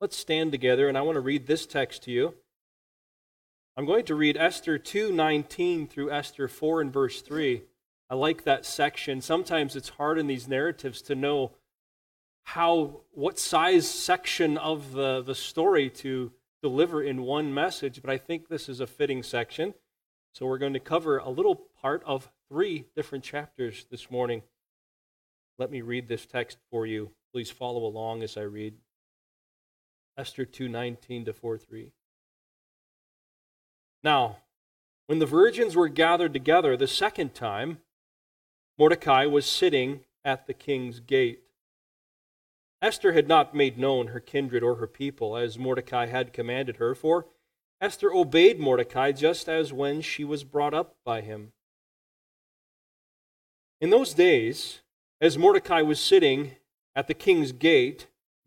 Let's stand together, and I want to read this text to you. I'm going to read Esther 2:19 through Esther 4 and verse 3. I like that section. Sometimes it's hard in these narratives to know how what size section of the, the story to deliver in one message, but I think this is a fitting section. So we're going to cover a little part of three different chapters this morning. Let me read this text for you. Please follow along as I read. Esther 2:19 to 4:3. Now, when the virgins were gathered together the second time, Mordecai was sitting at the king's gate. Esther had not made known her kindred or her people as Mordecai had commanded her, for Esther obeyed Mordecai just as when she was brought up by him. In those days, as Mordecai was sitting at the king's gate,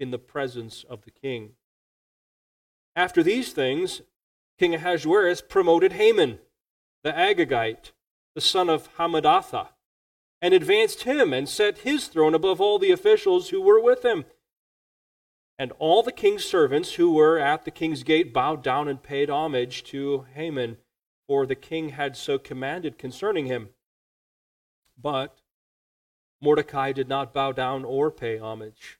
in the presence of the king. After these things, King Ahasuerus promoted Haman, the Agagite, the son of Hammedatha, and advanced him and set his throne above all the officials who were with him. And all the king's servants who were at the king's gate bowed down and paid homage to Haman, for the king had so commanded concerning him. But Mordecai did not bow down or pay homage.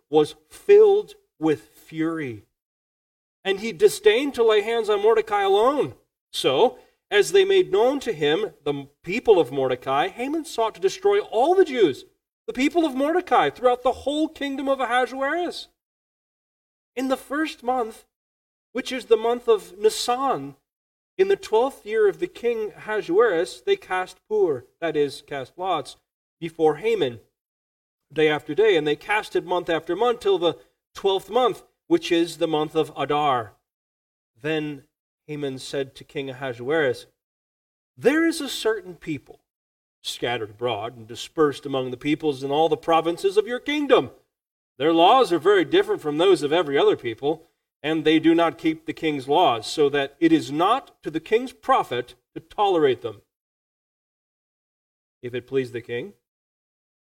was filled with fury. And he disdained to lay hands on Mordecai alone. So, as they made known to him the people of Mordecai, Haman sought to destroy all the Jews, the people of Mordecai, throughout the whole kingdom of Ahasuerus. In the first month, which is the month of Nisan, in the twelfth year of the king Ahasuerus, they cast pur, that is, cast lots, before Haman day after day, and they casted month after month till the twelfth month, which is the month of Adar. Then Haman said to King Ahasuerus, There is a certain people scattered abroad and dispersed among the peoples in all the provinces of your kingdom. Their laws are very different from those of every other people, and they do not keep the king's laws, so that it is not to the king's profit to tolerate them. If it please the king,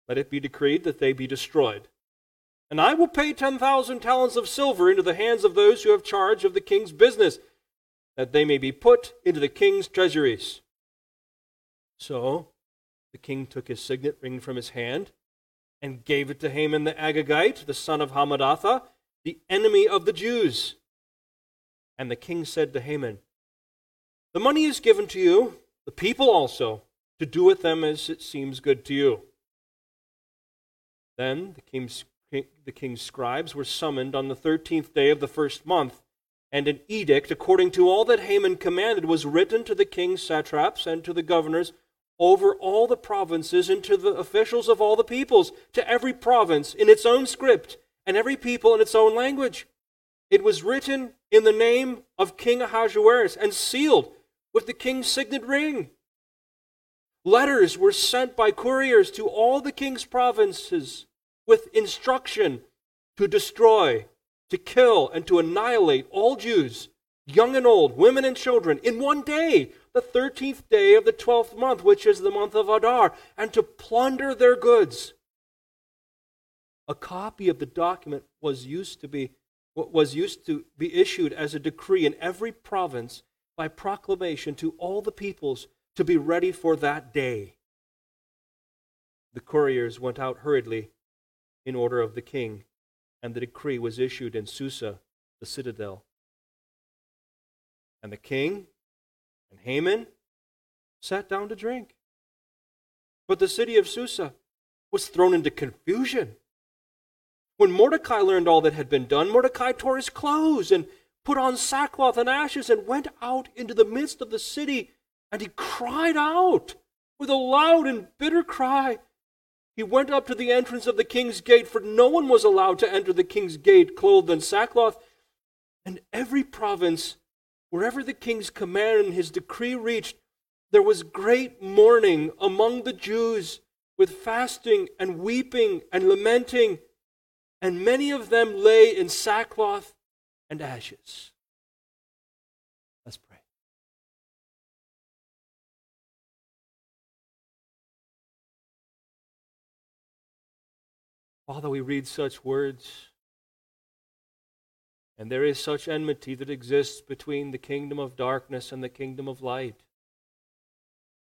let it be decreed that they be destroyed. And I will pay 10,000 talents of silver into the hands of those who have charge of the king's business, that they may be put into the king's treasuries. So the king took his signet ring from his hand and gave it to Haman the Agagite, the son of Hammedatha, the enemy of the Jews. And the king said to Haman, The money is given to you, the people also, to do with them as it seems good to you. Then the king's, the king's scribes were summoned on the thirteenth day of the first month, and an edict according to all that Haman commanded was written to the king's satraps and to the governors over all the provinces and to the officials of all the peoples, to every province in its own script, and every people in its own language. It was written in the name of King Ahasuerus and sealed with the king's signet ring. Letters were sent by couriers to all the king's provinces with instruction to destroy, to kill, and to annihilate all Jews, young and old, women and children, in one day, the thirteenth day of the twelfth month, which is the month of Adar, and to plunder their goods. A copy of the document was used to be was used to be issued as a decree in every province by proclamation to all the peoples to be ready for that day. The couriers went out hurriedly in order of the king, and the decree was issued in Susa, the citadel. And the king and Haman sat down to drink. But the city of Susa was thrown into confusion. When Mordecai learned all that had been done, Mordecai tore his clothes and put on sackcloth and ashes and went out into the midst of the city, and he cried out with a loud and bitter cry. He went up to the entrance of the king's gate, for no one was allowed to enter the king's gate clothed in sackcloth. And every province, wherever the king's command and his decree reached, there was great mourning among the Jews, with fasting and weeping and lamenting, and many of them lay in sackcloth and ashes. Father, we read such words, and there is such enmity that exists between the kingdom of darkness and the kingdom of light.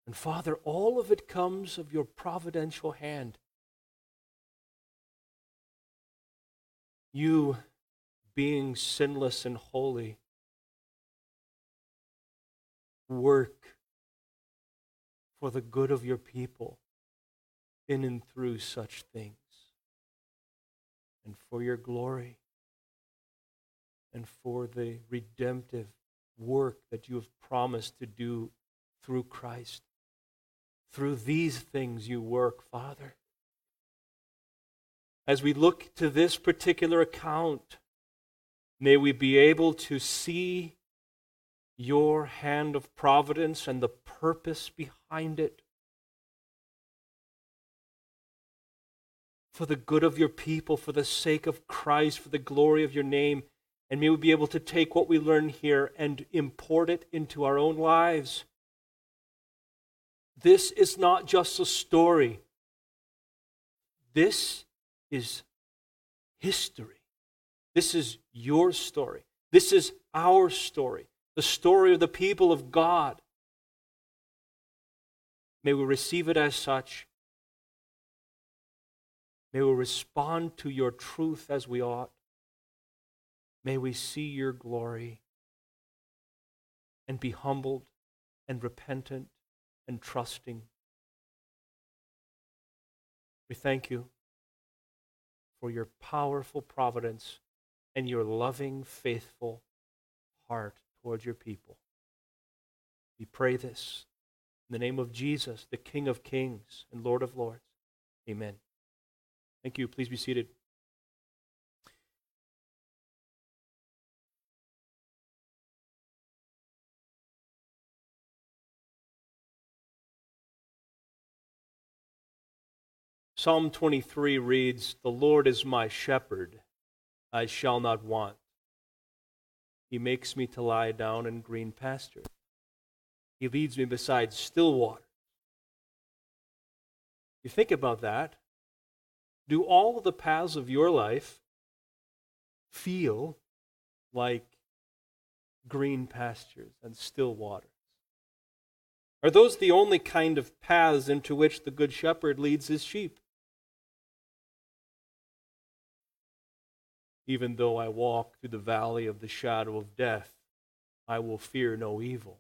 And Father, all of it comes of your providential hand. You, being sinless and holy, work for the good of your people in and through such things, and for your glory, and for the redemptive work that you have promised to do through Christ. Through these things you work, Father. As we look to this particular account, may we be able to see your hand of providence and the purpose behind it. For the good of your people, for the sake of Christ, for the glory of your name. And may we be able to take what we learn here and import it into our own lives. This is not just a story, this is history. This is your story. This is our story, the story of the people of God. May we receive it as such. May we respond to your truth as we ought. May we see your glory and be humbled and repentant and trusting. We thank you for your powerful providence and your loving, faithful heart towards your people. We pray this in the name of Jesus, the King of kings and Lord of lords. Amen. Thank you. Please be seated. Psalm 23 reads, The Lord is my shepherd, I shall not want. He makes me to lie down in green pastures. He leads me beside still water. You think about that. Do all the paths of your life feel like green pastures and still waters? Are those the only kind of paths into which the Good Shepherd leads his sheep? Even though I walk through the valley of the shadow of death, I will fear no evil.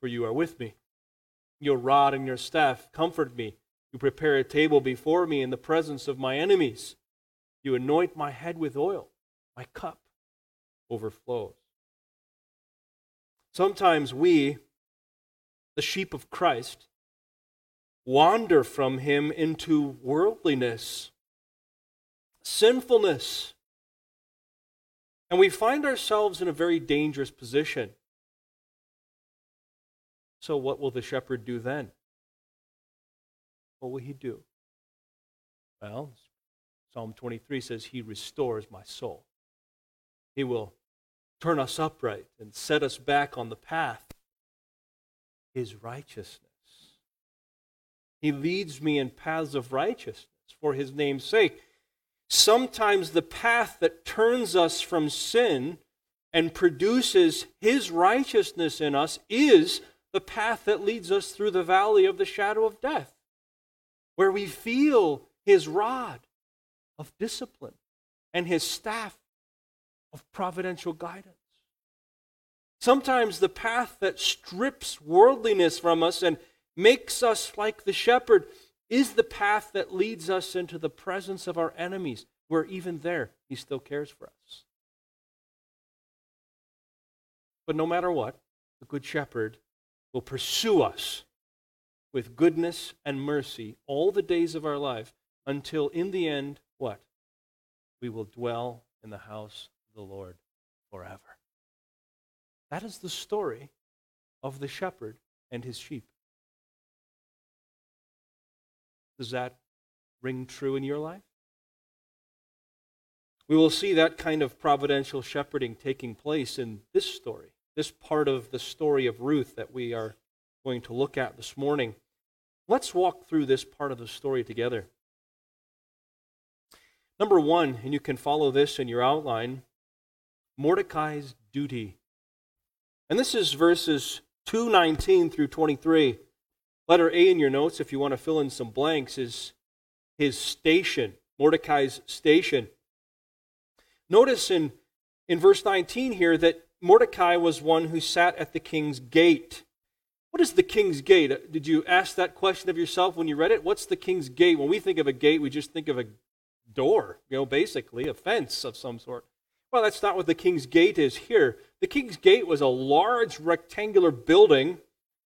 For you are with me. Your rod and your staff comfort me. You prepare a table before me in the presence of my enemies. You anoint my head with oil. My cup overflows. Sometimes we, the sheep of Christ, wander from him into worldliness sinfulness. And we find ourselves in a very dangerous position. So, what will the shepherd do then? What will he do? Well, Psalm 23 says, He restores my soul. He will turn us upright and set us back on the path. His righteousness. He leads me in paths of righteousness for His name's sake sometimes the path that turns us from sin and produces His righteousness in us is the path that leads us through the valley of the shadow of death, where we feel His rod of discipline and his staff of providential guidance. Sometimes the path that strips worldliness from us and makes us like the shepherd is the path that leads us into the presence of our enemies, where even there he still cares for us. But no matter what, the Good Shepherd will pursue us with goodness and mercy all the days of our life until in the end, what? We will dwell in the house of the Lord forever. That is the story of the shepherd and his sheep. Does that ring true in your life? We will see that kind of providential shepherding taking place in this story, this part of the story of Ruth that we are going to look at this morning. Let's walk through this part of the story together. Number one, and you can follow this in your outline Mordecai's duty. And this is verses 219 through 23. Letter A in your notes, if you want to fill in some blanks, is his station, Mordecai's station. Notice in, in verse 19 here that Mordecai was one who sat at the king's gate. What is the king's gate? Uh, did you ask that question of yourself when you read it? What's the king's gate? When we think of a gate, we just think of a door, you know, basically, a fence of some sort. Well, that's not what the king's gate is here. The king's gate was a large rectangular building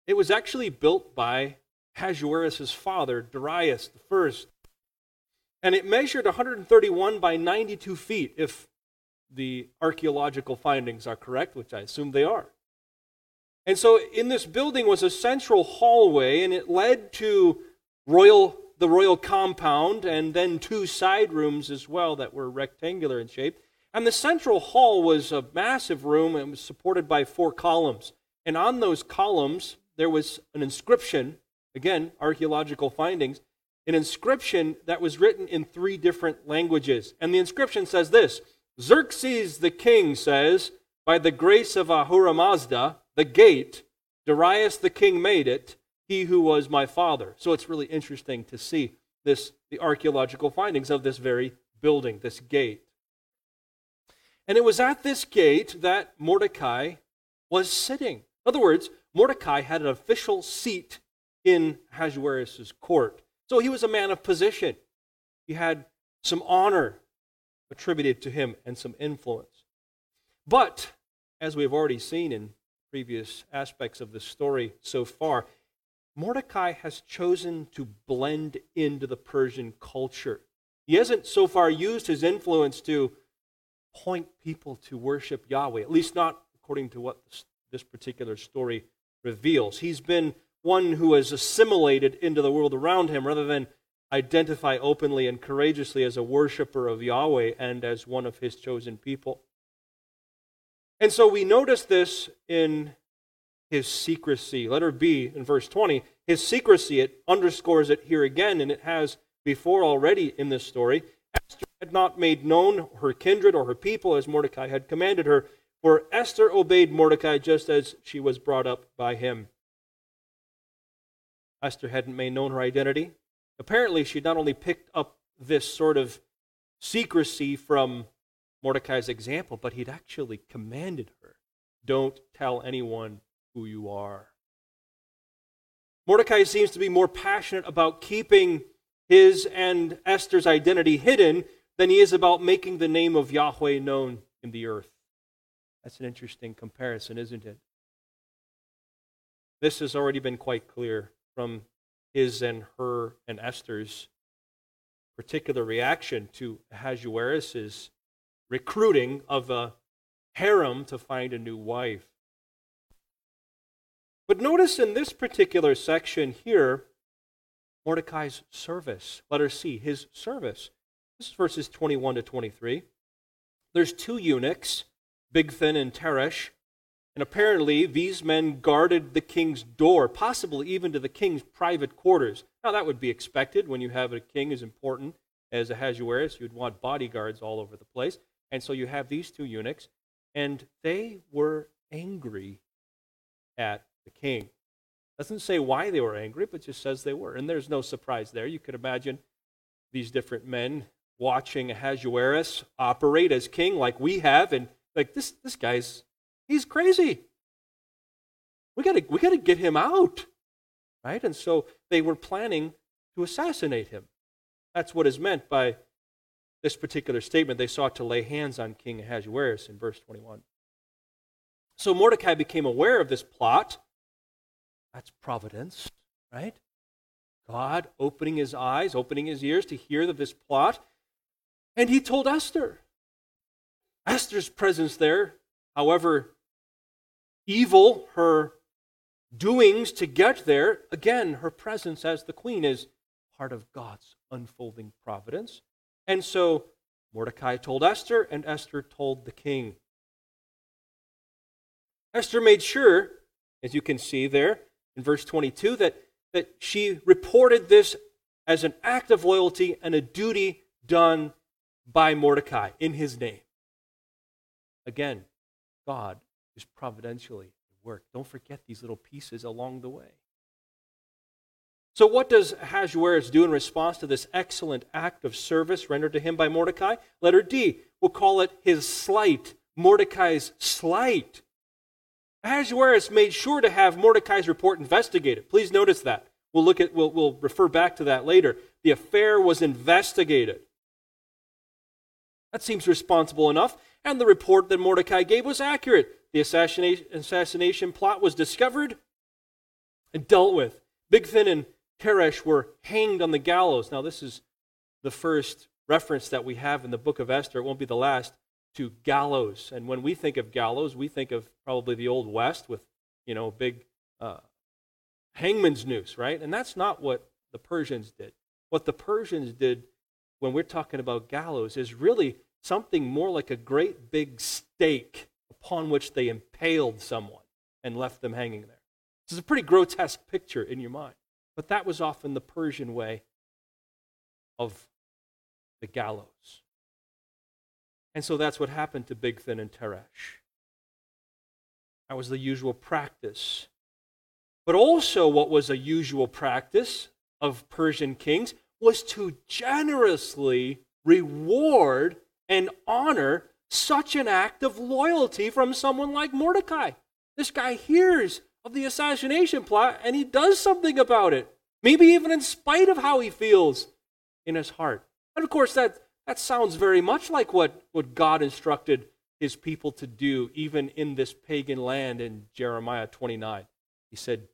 it was actually built by Ahasuerus' father, Darius I. And it measured 131 by 92 feet, if the archaeological findings are correct, which I assume they are. And so in this building was a central hallway, and it led to royal, the royal compound and then two side rooms as well that were rectangular in shape. And the central hall was a massive room and was supported by four columns. And on those columns, there was an inscription, again, archaeological findings, an inscription that was written in three different languages. And the inscription says this Xerxes the king says, By the grace of Ahura Mazda, the gate, Darius the king made it, he who was my father. So it's really interesting to see this, the archaeological findings of this very building, this gate. And it was at this gate that Mordecai was sitting. In other words, Mordecai had an official seat in Ahasuerus' court. So he was a man of position. He had some honor attributed to him and some influence. But, as we have already seen in previous aspects of the story so far, Mordecai has chosen to blend into the Persian culture. He hasn't so far used his influence to point people to worship Yahweh, at least not according to what this particular story reveals. He's been one who has assimilated into the world around him rather than identify openly and courageously as a worshiper of Yahweh and as one of his chosen people. And so we notice this in his secrecy. Letter B in verse 20. His secrecy, it underscores it here again, and it has before already in this story. Esther had not made known her kindred or her people as Mordecai had commanded her, for Esther obeyed Mordecai just as she was brought up by him. Esther hadn't made known her identity. Apparently, she not only picked up this sort of secrecy from Mordecai's example, but he'd actually commanded her don't tell anyone who you are. Mordecai seems to be more passionate about keeping his and Esther's identity hidden than he is about making the name of Yahweh known in the earth. That's an interesting comparison, isn't it? This has already been quite clear from his and her and Esther's particular reaction to Ahasuerus' recruiting of a harem to find a new wife. But notice in this particular section here, Mordecai's service. Letter C, his service. This is verses 21 to 23. There's two eunuchs Bigthan and Teresh. And apparently, these men guarded the king's door, possibly even to the king's private quarters. Now, that would be expected when you have a king as important as Ahasuerus. You'd want bodyguards all over the place. And so you have these two eunuchs, and they were angry at the king. Doesn't say why they were angry, but just says they were. And there's no surprise there. You could imagine these different men watching Ahasuerus operate as king like we have, and like this, this guy's he's crazy. We gotta we gotta get him out. Right? And so they were planning to assassinate him. That's what is meant by this particular statement. They sought to lay hands on King Ahasuerus in verse 21. So Mordecai became aware of this plot. That's providence, right? God opening his eyes, opening his ears to hear of this plot. And he told Esther. Esther's presence there, however evil her doings to get there, again, her presence as the queen is part of God's unfolding providence. And so Mordecai told Esther, and Esther told the king. Esther made sure, as you can see there in verse 22, that, that she reported this as an act of loyalty and a duty done by Mordecai in his name. Again, God is providentially at work. Don't forget these little pieces along the way. So, what does Ahasuerus do in response to this excellent act of service rendered to him by Mordecai? Letter D. We'll call it his slight, Mordecai's slight. Ahasuerus made sure to have Mordecai's report investigated. Please notice that. We'll look at we'll, we'll refer back to that later. The affair was investigated. That seems responsible enough, and the report that Mordecai gave was accurate. The assassination, assassination plot was discovered and dealt with. Bigthan and Teresh were hanged on the gallows. Now, this is the first reference that we have in the book of Esther. It won't be the last to gallows. And when we think of gallows, we think of probably the Old West with, you know, big uh, hangman's noose, right? And that's not what the Persians did. What the Persians did when we're talking about gallows is really something more like a great big stake upon which they impaled someone and left them hanging there. This is a pretty grotesque picture in your mind. But that was often the Persian way of the gallows. And so that's what happened to Bigthan and Teresh. That was the usual practice. But also, what was a usual practice of Persian kings was to generously reward and honor such an act of loyalty from someone like Mordecai. This guy hears of the assassination plot and he does something about it. Maybe even in spite of how he feels in his heart. And of course, that, that sounds very much like what, what God instructed his people to do, even in this pagan land in Jeremiah 29. He said,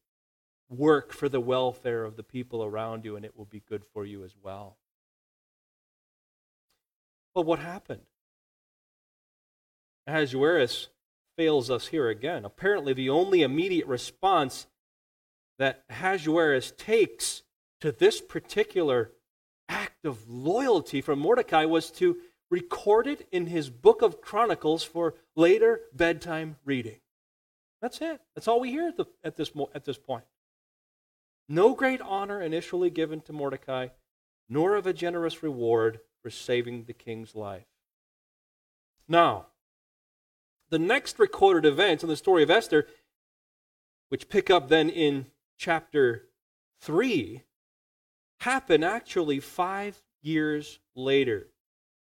Work for the welfare of the people around you, and it will be good for you as well. But what happened? Ahasuerus fails us here again. Apparently, the only immediate response that Ahasuerus takes to this particular act of loyalty from Mordecai was to record it in his book of Chronicles for later bedtime reading. That's it. That's all we hear at, the, at, this, at this point. No great honor initially given to Mordecai, nor of a generous reward for saving the king's life. Now, the next recorded events in the story of Esther, which pick up then in chapter 3, happen actually five years later.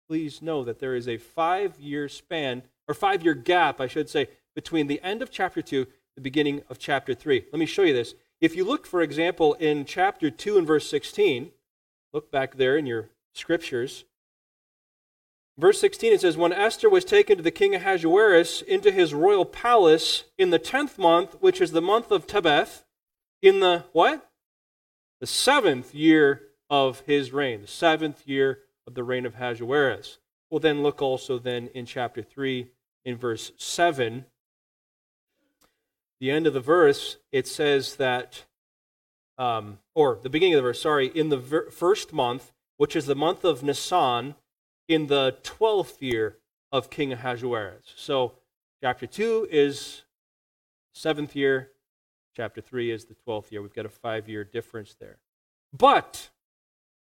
Please know that there is a five year span, or five year gap, I should say, between the end of chapter 2 the beginning of chapter 3. Let me show you this. If you look, for example, in chapter 2 and verse 16, look back there in your scriptures. Verse 16, it says, When Esther was taken to the king Ahasuerus into his royal palace in the tenth month, which is the month of Tebeth, in the what? The seventh year of his reign, the seventh year of the reign of Ahasuerus. We'll then look also then in chapter 3, in verse 7. The end of the verse, it says that, um, or the beginning of the verse, sorry, in the ver- first month, which is the month of Nisan, in the 12th year of King Ahasuerus. So, chapter 2 is seventh year, chapter 3 is the 12th year. We've got a five year difference there. But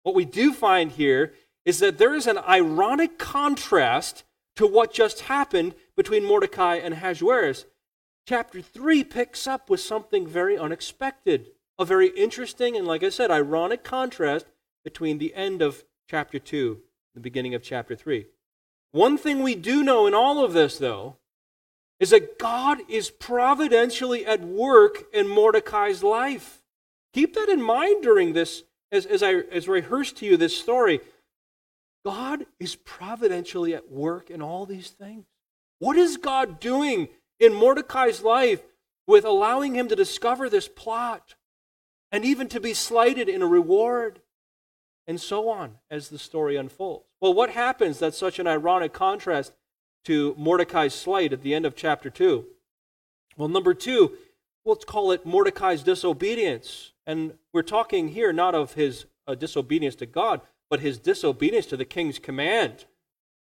what we do find here is that there is an ironic contrast to what just happened between Mordecai and Ahasuerus. Chapter 3 picks up with something very unexpected, a very interesting and, like I said, ironic contrast between the end of chapter 2 the beginning of chapter 3. One thing we do know in all of this, though, is that God is providentially at work in Mordecai's life. Keep that in mind during this, as, as, I, as I rehearse to you this story. God is providentially at work in all these things. What is God doing in Mordecai's life with allowing him to discover this plot and even to be slighted in a reward? And so on as the story unfolds. Well, what happens that's such an ironic contrast to Mordecai's slight at the end of chapter 2? Well, number two, let's call it Mordecai's disobedience. And we're talking here not of his uh, disobedience to God, but his disobedience to the king's command,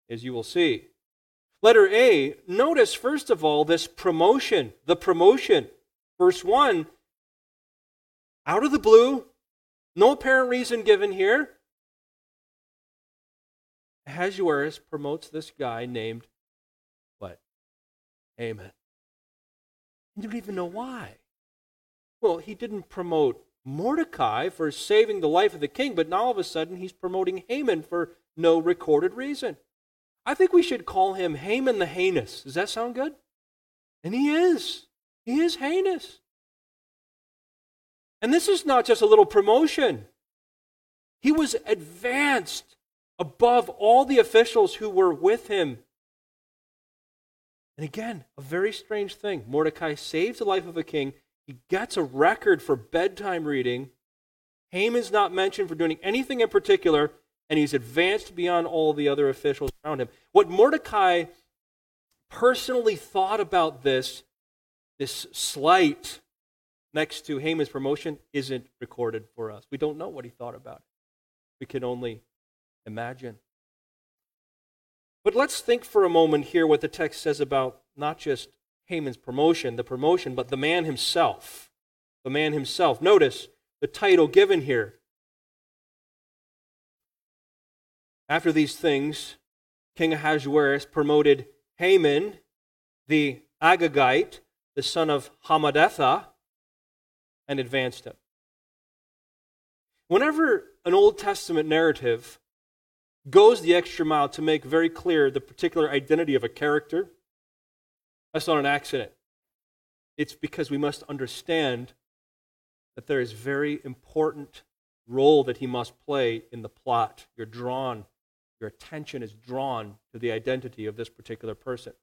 as you will see. Letter A, notice first of all this promotion, the promotion. Verse 1 out of the blue, no apparent reason given here. Ahasuerus promotes this guy named what? Haman. You don't even know why. Well, he didn't promote Mordecai for saving the life of the king, but now all of a sudden he's promoting Haman for no recorded reason. I think we should call him Haman the Heinous. Does that sound good? And he is. He is heinous. And this is not just a little promotion. He was advanced above all the officials who were with him. And again, a very strange thing. Mordecai saves the life of a king. He gets a record for bedtime reading. Haman's not mentioned for doing anything in particular, and he's advanced beyond all the other officials around him. What Mordecai personally thought about this, this slight next to Haman's promotion, isn't recorded for us. We don't know what he thought about it. We can only imagine. But let's think for a moment here what the text says about not just Haman's promotion, the promotion, but the man himself. The man himself. Notice the title given here. After these things, King Ahasuerus promoted Haman, the Agagite, the son of Hammedatha, and advanced him. Whenever an Old Testament narrative goes the extra mile to make very clear the particular identity of a character, that's not an accident. It's because we must understand that there is very important role that he must play in the plot. You're drawn, your attention is drawn to the identity of this particular person.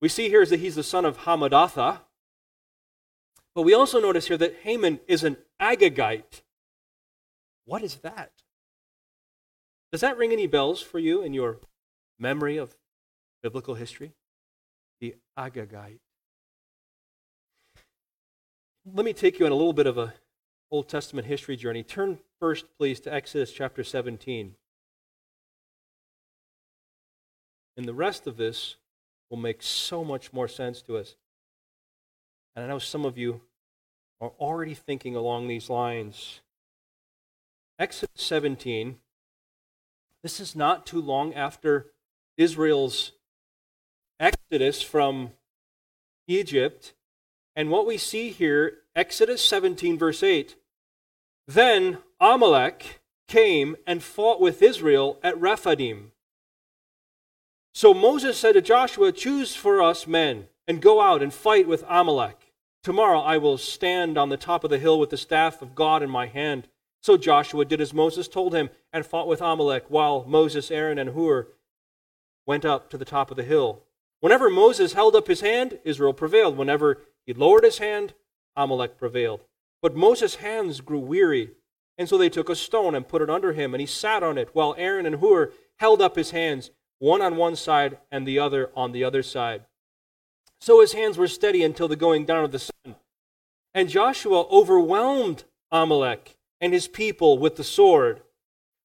We see here is that he's the son of Hammedatha, but we also notice here that Haman is an Agagite. What is that? Does that ring any bells for you in your memory of biblical history? The Agagite. Let me take you on a little bit of a Old Testament history journey. Turn first, please, to Exodus chapter 17. And the rest of this will make so much more sense to us. And I know some of you are already thinking along these lines. Exodus 17, this is not too long after Israel's exodus from Egypt. And what we see here, Exodus 17, verse 8 Then Amalek came and fought with Israel at Rephidim. So Moses said to Joshua, Choose for us men and go out and fight with Amalek. Tomorrow I will stand on the top of the hill with the staff of God in my hand. So Joshua did as Moses told him and fought with Amalek, while Moses, Aaron, and Hur went up to the top of the hill. Whenever Moses held up his hand, Israel prevailed. Whenever he lowered his hand, Amalek prevailed. But Moses' hands grew weary, and so they took a stone and put it under him, and he sat on it, while Aaron and Hur held up his hands, one on one side and the other on the other side. So his hands were steady until the going down of the sun. And Joshua overwhelmed Amalek and his people with the sword.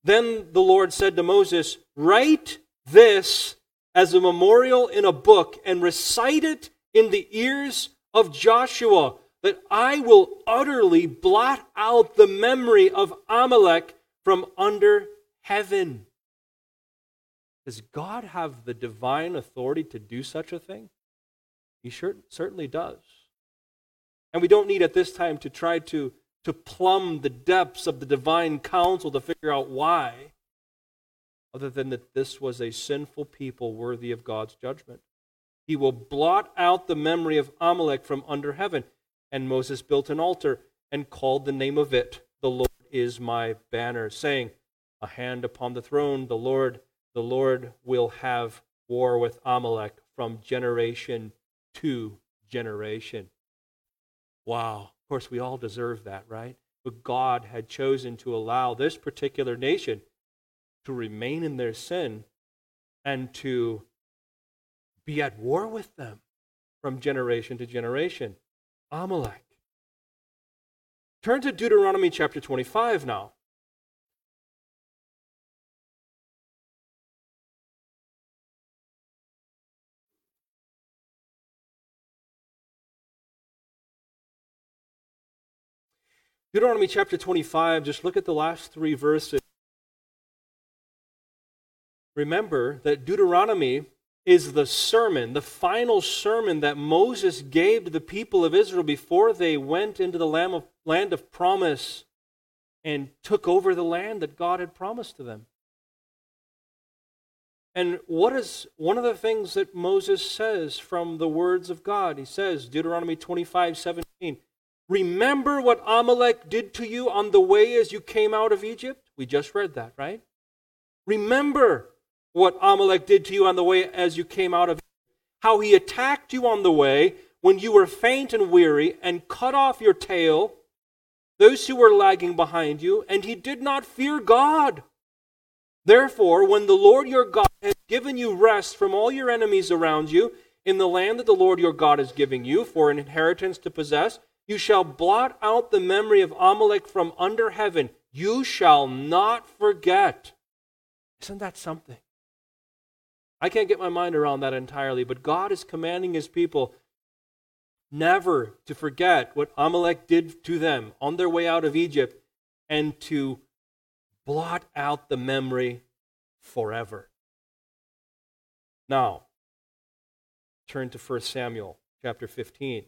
Then the Lord said to Moses, Write this as a memorial in a book and recite it in the ears of Joshua, that I will utterly blot out the memory of Amalek from under heaven. Does God have the divine authority to do such a thing? He sure, certainly does. And we don't need at this time to try to to plumb the depths of the divine counsel to figure out why. other than that this was a sinful people worthy of God's judgment. He will blot out the memory of Amalek from under heaven. And Moses built an altar and called the name of it, The Lord is my banner, saying, A hand upon the throne, the Lord, the Lord will have war with Amalek from generation to generation. Wow. Of course, we all deserve that, right? But God had chosen to allow this particular nation to remain in their sin and to be at war with them from generation to generation. Amalek. Turn to Deuteronomy chapter 25 now. Deuteronomy chapter 25, just look at the last three verses. Remember that Deuteronomy is the sermon, the final sermon that Moses gave to the people of Israel before they went into the land of promise and took over the land that God had promised to them. And what is one of the things that Moses says from the words of God? He says, Deuteronomy 25 17, Remember what Amalek did to you on the way as you came out of Egypt? We just read that, right? Remember what Amalek did to you on the way as you came out of Egypt. How he attacked you on the way when you were faint and weary and cut off your tail, those who were lagging behind you, and he did not fear God. Therefore, when the Lord your God has given you rest from all your enemies around you in the land that the Lord your God is giving you for an inheritance to possess, you shall blot out the memory of Amalek from under heaven. You shall not forget. Isn't that something? I can't get my mind around that entirely, but God is commanding his people never to forget what Amalek did to them on their way out of Egypt and to blot out the memory forever. Now, turn to 1 Samuel chapter 15.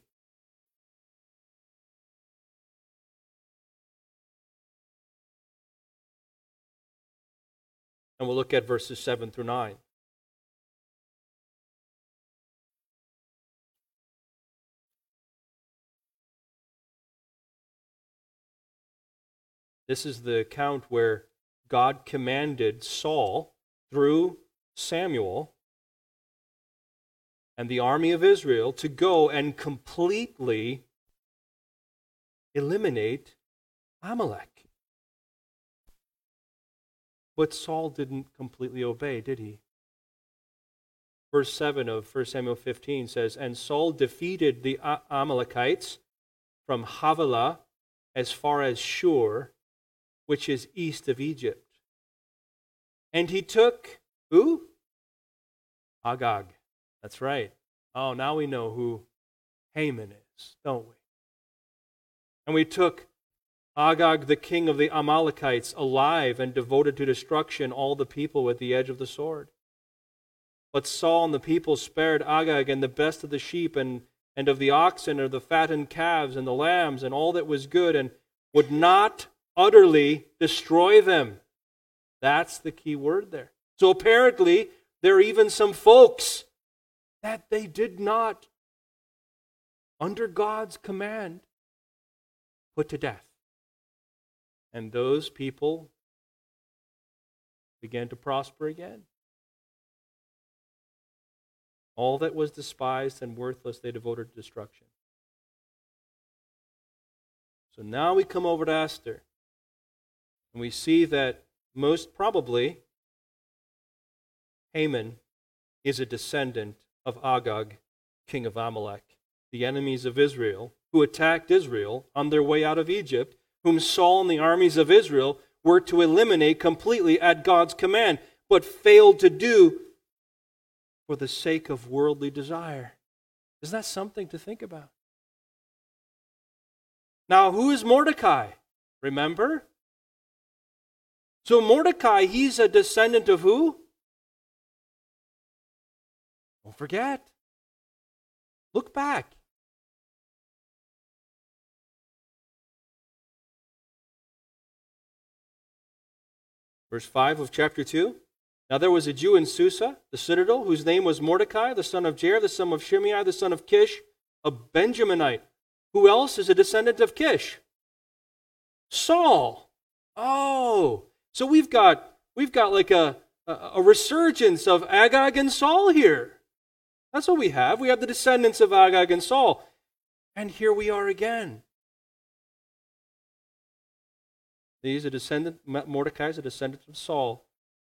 And we'll look at verses 7 through 9. This is the account where God commanded Saul through Samuel and the army of Israel to go and completely eliminate Amalek. But Saul didn't completely obey, did he? Verse 7 of 1 Samuel 15 says, And Saul defeated the Amalekites from Havilah as far as Shur, which is east of Egypt. And he took who? Agag. That's right. Oh, now we know who Haman is, don't we? And we took Agag, the king of the Amalekites, alive and devoted to destruction all the people with the edge of the sword. But Saul and the people spared Agag and the best of the sheep and, and of the oxen and the fattened calves and the lambs and all that was good and would not utterly destroy them. That's the key word there. So apparently, there are even some folks that they did not, under God's command, put to death. And those people began to prosper again. All that was despised and worthless they devoted to destruction. So now we come over to Esther, and we see that most probably Haman is a descendant of Agag, king of Amalek, the enemies of Israel, who attacked Israel on their way out of Egypt whom Saul and the armies of Israel were to eliminate completely at God's command, but failed to do for the sake of worldly desire. Isn't that something to think about? Now, who is Mordecai? Remember? So, Mordecai, he's a descendant of who? Don't forget. Look back. Verse 5 of chapter 2 Now there was a Jew in Susa, the citadel, whose name was Mordecai, the son of Jair, the son of Shimei, the son of Kish, a Benjaminite. Who else is a descendant of Kish? Saul. Oh, so we've got we've got like a, a, resurgence of Agag and Saul here. That's what we have. We have the descendants of Agag and Saul. And here we are again. These a descendant Mordecai is a descendant of Saul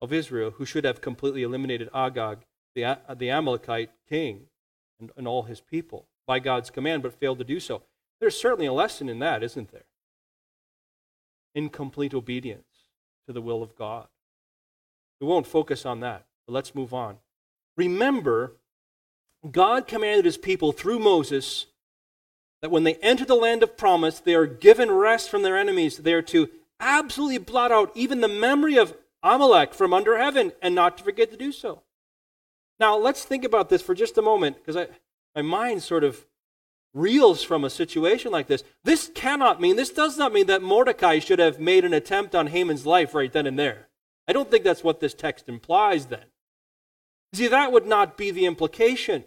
of Israel, who should have completely eliminated Agag, the, the Amalekite king, and, and all his people by God's command, but failed to do so. There's certainly a lesson in that, isn't there? Incomplete obedience to the will of God. We won't focus on that, but let's move on. Remember, God commanded his people through Moses that when they enter the land of promise, they are given rest from their enemies. They are to absolutely blot out even the memory of Amalek from under heaven and not to forget to do so. Now, let's think about this for just a moment because my mind sort of reels from a situation like this. This cannot mean, this does not mean that Mordecai should have made an attempt on Haman's life right then and there. I don't think that's what this text implies then. See, that would not be the implication.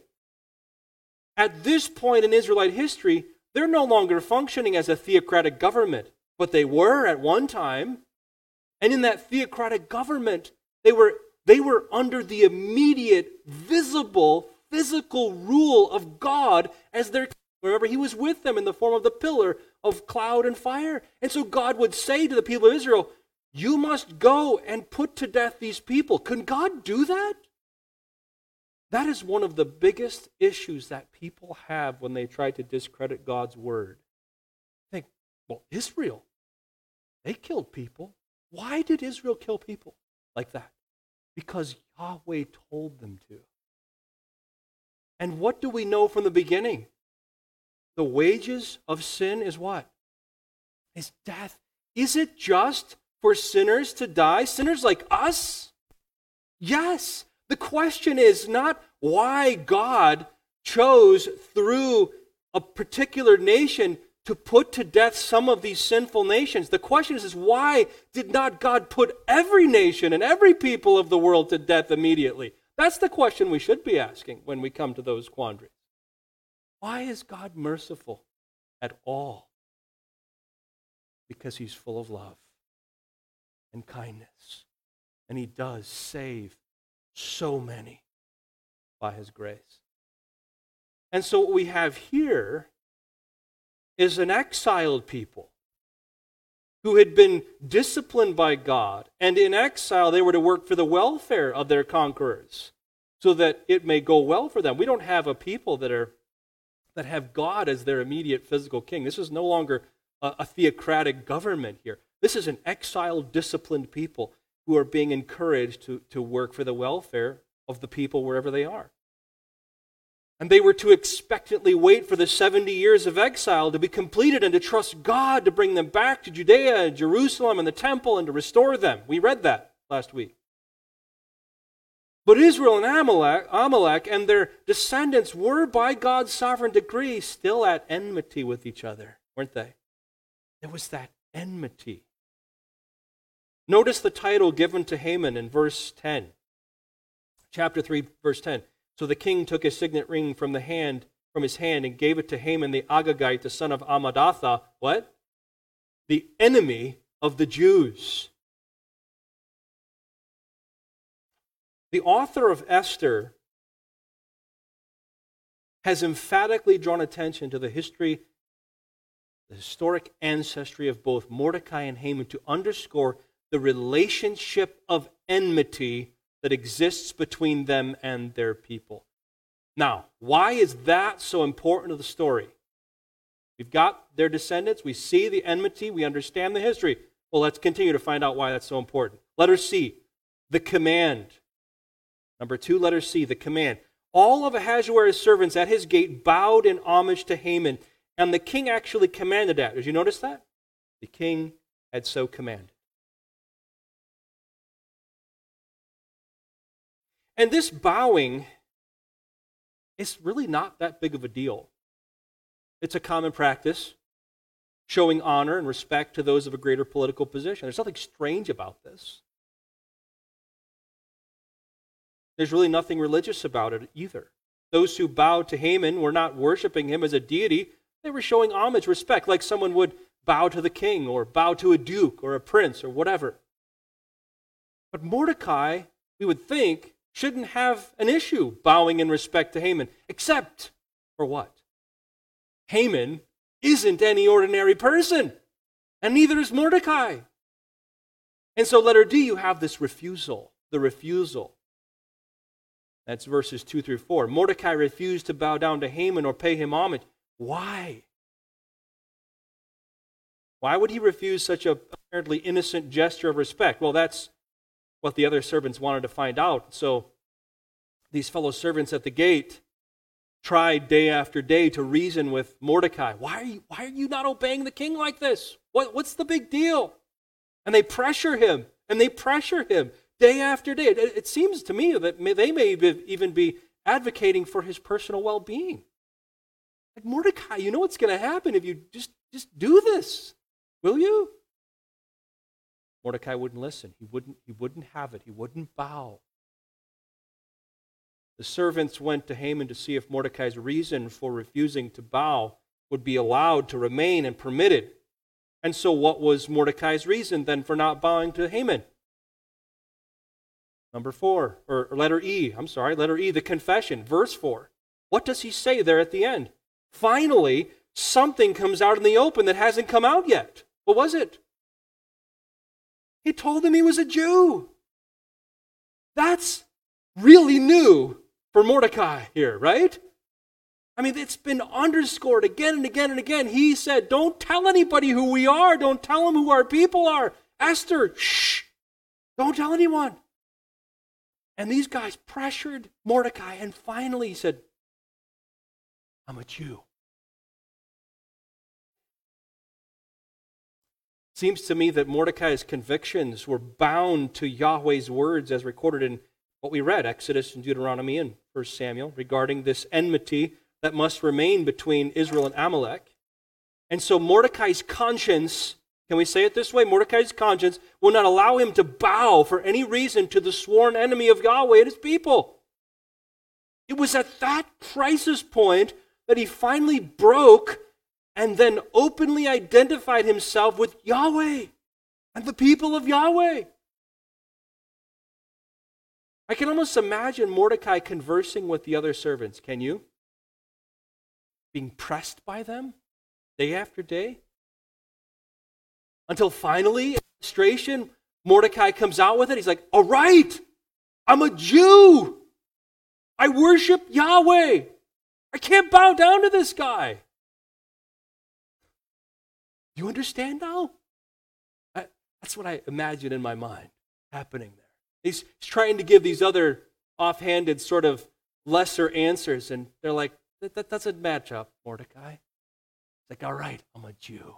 At this point in Israelite history, they're no longer functioning as a theocratic government, but they were at one time. And in that theocratic government, they were, they were under the immediate, visible, physical rule of God as their Remember, he was with them in the form of the pillar of cloud and fire. And so God would say to the people of Israel, You must go and put to death these people. Can God do that? That is one of the biggest issues that people have when they try to discredit God's word. Think, well, Israel, they killed people. Why did Israel kill people like that? Because Yahweh told them to. And what do we know from the beginning? The wages of sin is what? Is death. Is it just for sinners to die? Sinners like us? Yes. The question is not why God chose through a particular nation to put to death some of these sinful nations. The question is, is why did not God put every nation and every people of the world to death immediately? That's the question we should be asking when we come to those quandaries. Why is God merciful at all? Because he's full of love and kindness. And he does save so many by his grace. And so what we have here is an exiled people who had been disciplined by God, and in exile they were to work for the welfare of their conquerors so that it may go well for them. We don't have a people that are that have God as their immediate physical king. This is no longer a, a theocratic government here. This is an exiled, disciplined people who are being encouraged to, to work for the welfare of the people wherever they are. And they were to expectantly wait for the 70 years of exile to be completed and to trust God to bring them back to Judea and Jerusalem and the temple and to restore them. We read that last week. But Israel and Amalek, Amalek and their descendants were, by God's sovereign decree, still at enmity with each other, weren't they? There was that enmity. Notice the title given to Haman in verse 10. Chapter 3, verse 10. So the king took his signet ring from the hand from his hand and gave it to Haman the Agagite, the son of Hammedatha. What? The enemy of the Jews. The author of Esther has emphatically drawn attention to the history, the historic ancestry of both Mordecai and Haman to underscore the relationship of enmity that exists between them and their people. Now, why is that so important to the story? We've got their descendants, we see the enmity, we understand the history. Well, let's continue to find out why that's so important. Letter C, the command. Number two, letter C, the command. All of Ahasuerus' servants at his gate bowed in homage to Haman, and the king actually commanded that. Did you notice that? The king had so commanded. And this bowing is really not that big of a deal. It's a common practice, showing honor and respect to those of a greater political position. There's nothing strange about this. There's really nothing religious about it either. Those who bowed to Haman were not worshiping him as a deity, they were showing homage, respect, like someone would bow to the king or bow to a duke or a prince or whatever. But Mordecai, we would think, shouldn't have an issue bowing in respect to Haman, except for what? Haman isn't any ordinary person, and neither is Mordecai. And so, letter D, you have this refusal, the refusal. That's verses 2 through 4. Mordecai refused to bow down to Haman or pay him homage. Why? Why would he refuse such a apparently innocent gesture of respect? Well, that's what the other servants wanted to find out. So these fellow servants at the gate tried day after day to reason with Mordecai. Why are you, why are you not obeying the king like this? What, what's the big deal? And they pressure him, and they pressure him day after day. It, it seems to me that may, they may be, even be advocating for his personal well being. Like Mordecai, you know what's going to happen if you just, just do this, will you? Mordecai wouldn't listen. He wouldn't, he wouldn't have it. He wouldn't bow. The servants went to Haman to see if Mordecai's reason for refusing to bow would be allowed to remain and permitted. And so, what was Mordecai's reason then for not bowing to Haman? Number four, or letter E, I'm sorry, letter E, the confession, verse four. What does he say there at the end? Finally, something comes out in the open that hasn't come out yet. What was it? He told him he was a Jew. That's really new for Mordecai here, right? I mean, it's been underscored again and again and again. He said, Don't tell anybody who we are. Don't tell them who our people are. Esther, shh. Don't tell anyone. And these guys pressured Mordecai, and finally he said, I'm a Jew. Seems to me that Mordecai's convictions were bound to Yahweh's words as recorded in what we read, Exodus and Deuteronomy and 1 Samuel, regarding this enmity that must remain between Israel and Amalek. And so Mordecai's conscience can we say it this way? Mordecai's conscience will not allow him to bow for any reason to the sworn enemy of Yahweh and his people. It was at that crisis point that he finally broke and then openly identified himself with Yahweh and the people of Yahweh. I can almost imagine Mordecai conversing with the other servants. Can you? Being pressed by them day after day. Until finally, frustration, Mordecai comes out with it. He's like, All right, I'm a Jew. I worship Yahweh. I can't bow down to this guy. You understand now? That's what I imagine in my mind happening there. He's, he's trying to give these other offhanded, sort of lesser answers, and they're like, that, that doesn't match up, Mordecai. It's like, all right, I'm a Jew.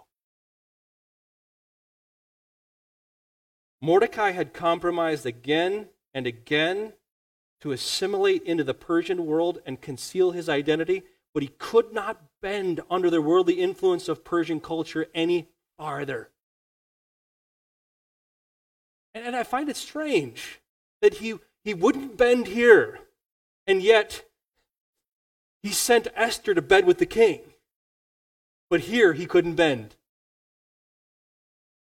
Mordecai had compromised again and again to assimilate into the Persian world and conceal his identity, but he could not bend under the worldly influence of Persian culture any farther. And, I find it strange that he, he wouldn't bend here, and yet he sent Esther to bed with the king. But here he couldn't bend.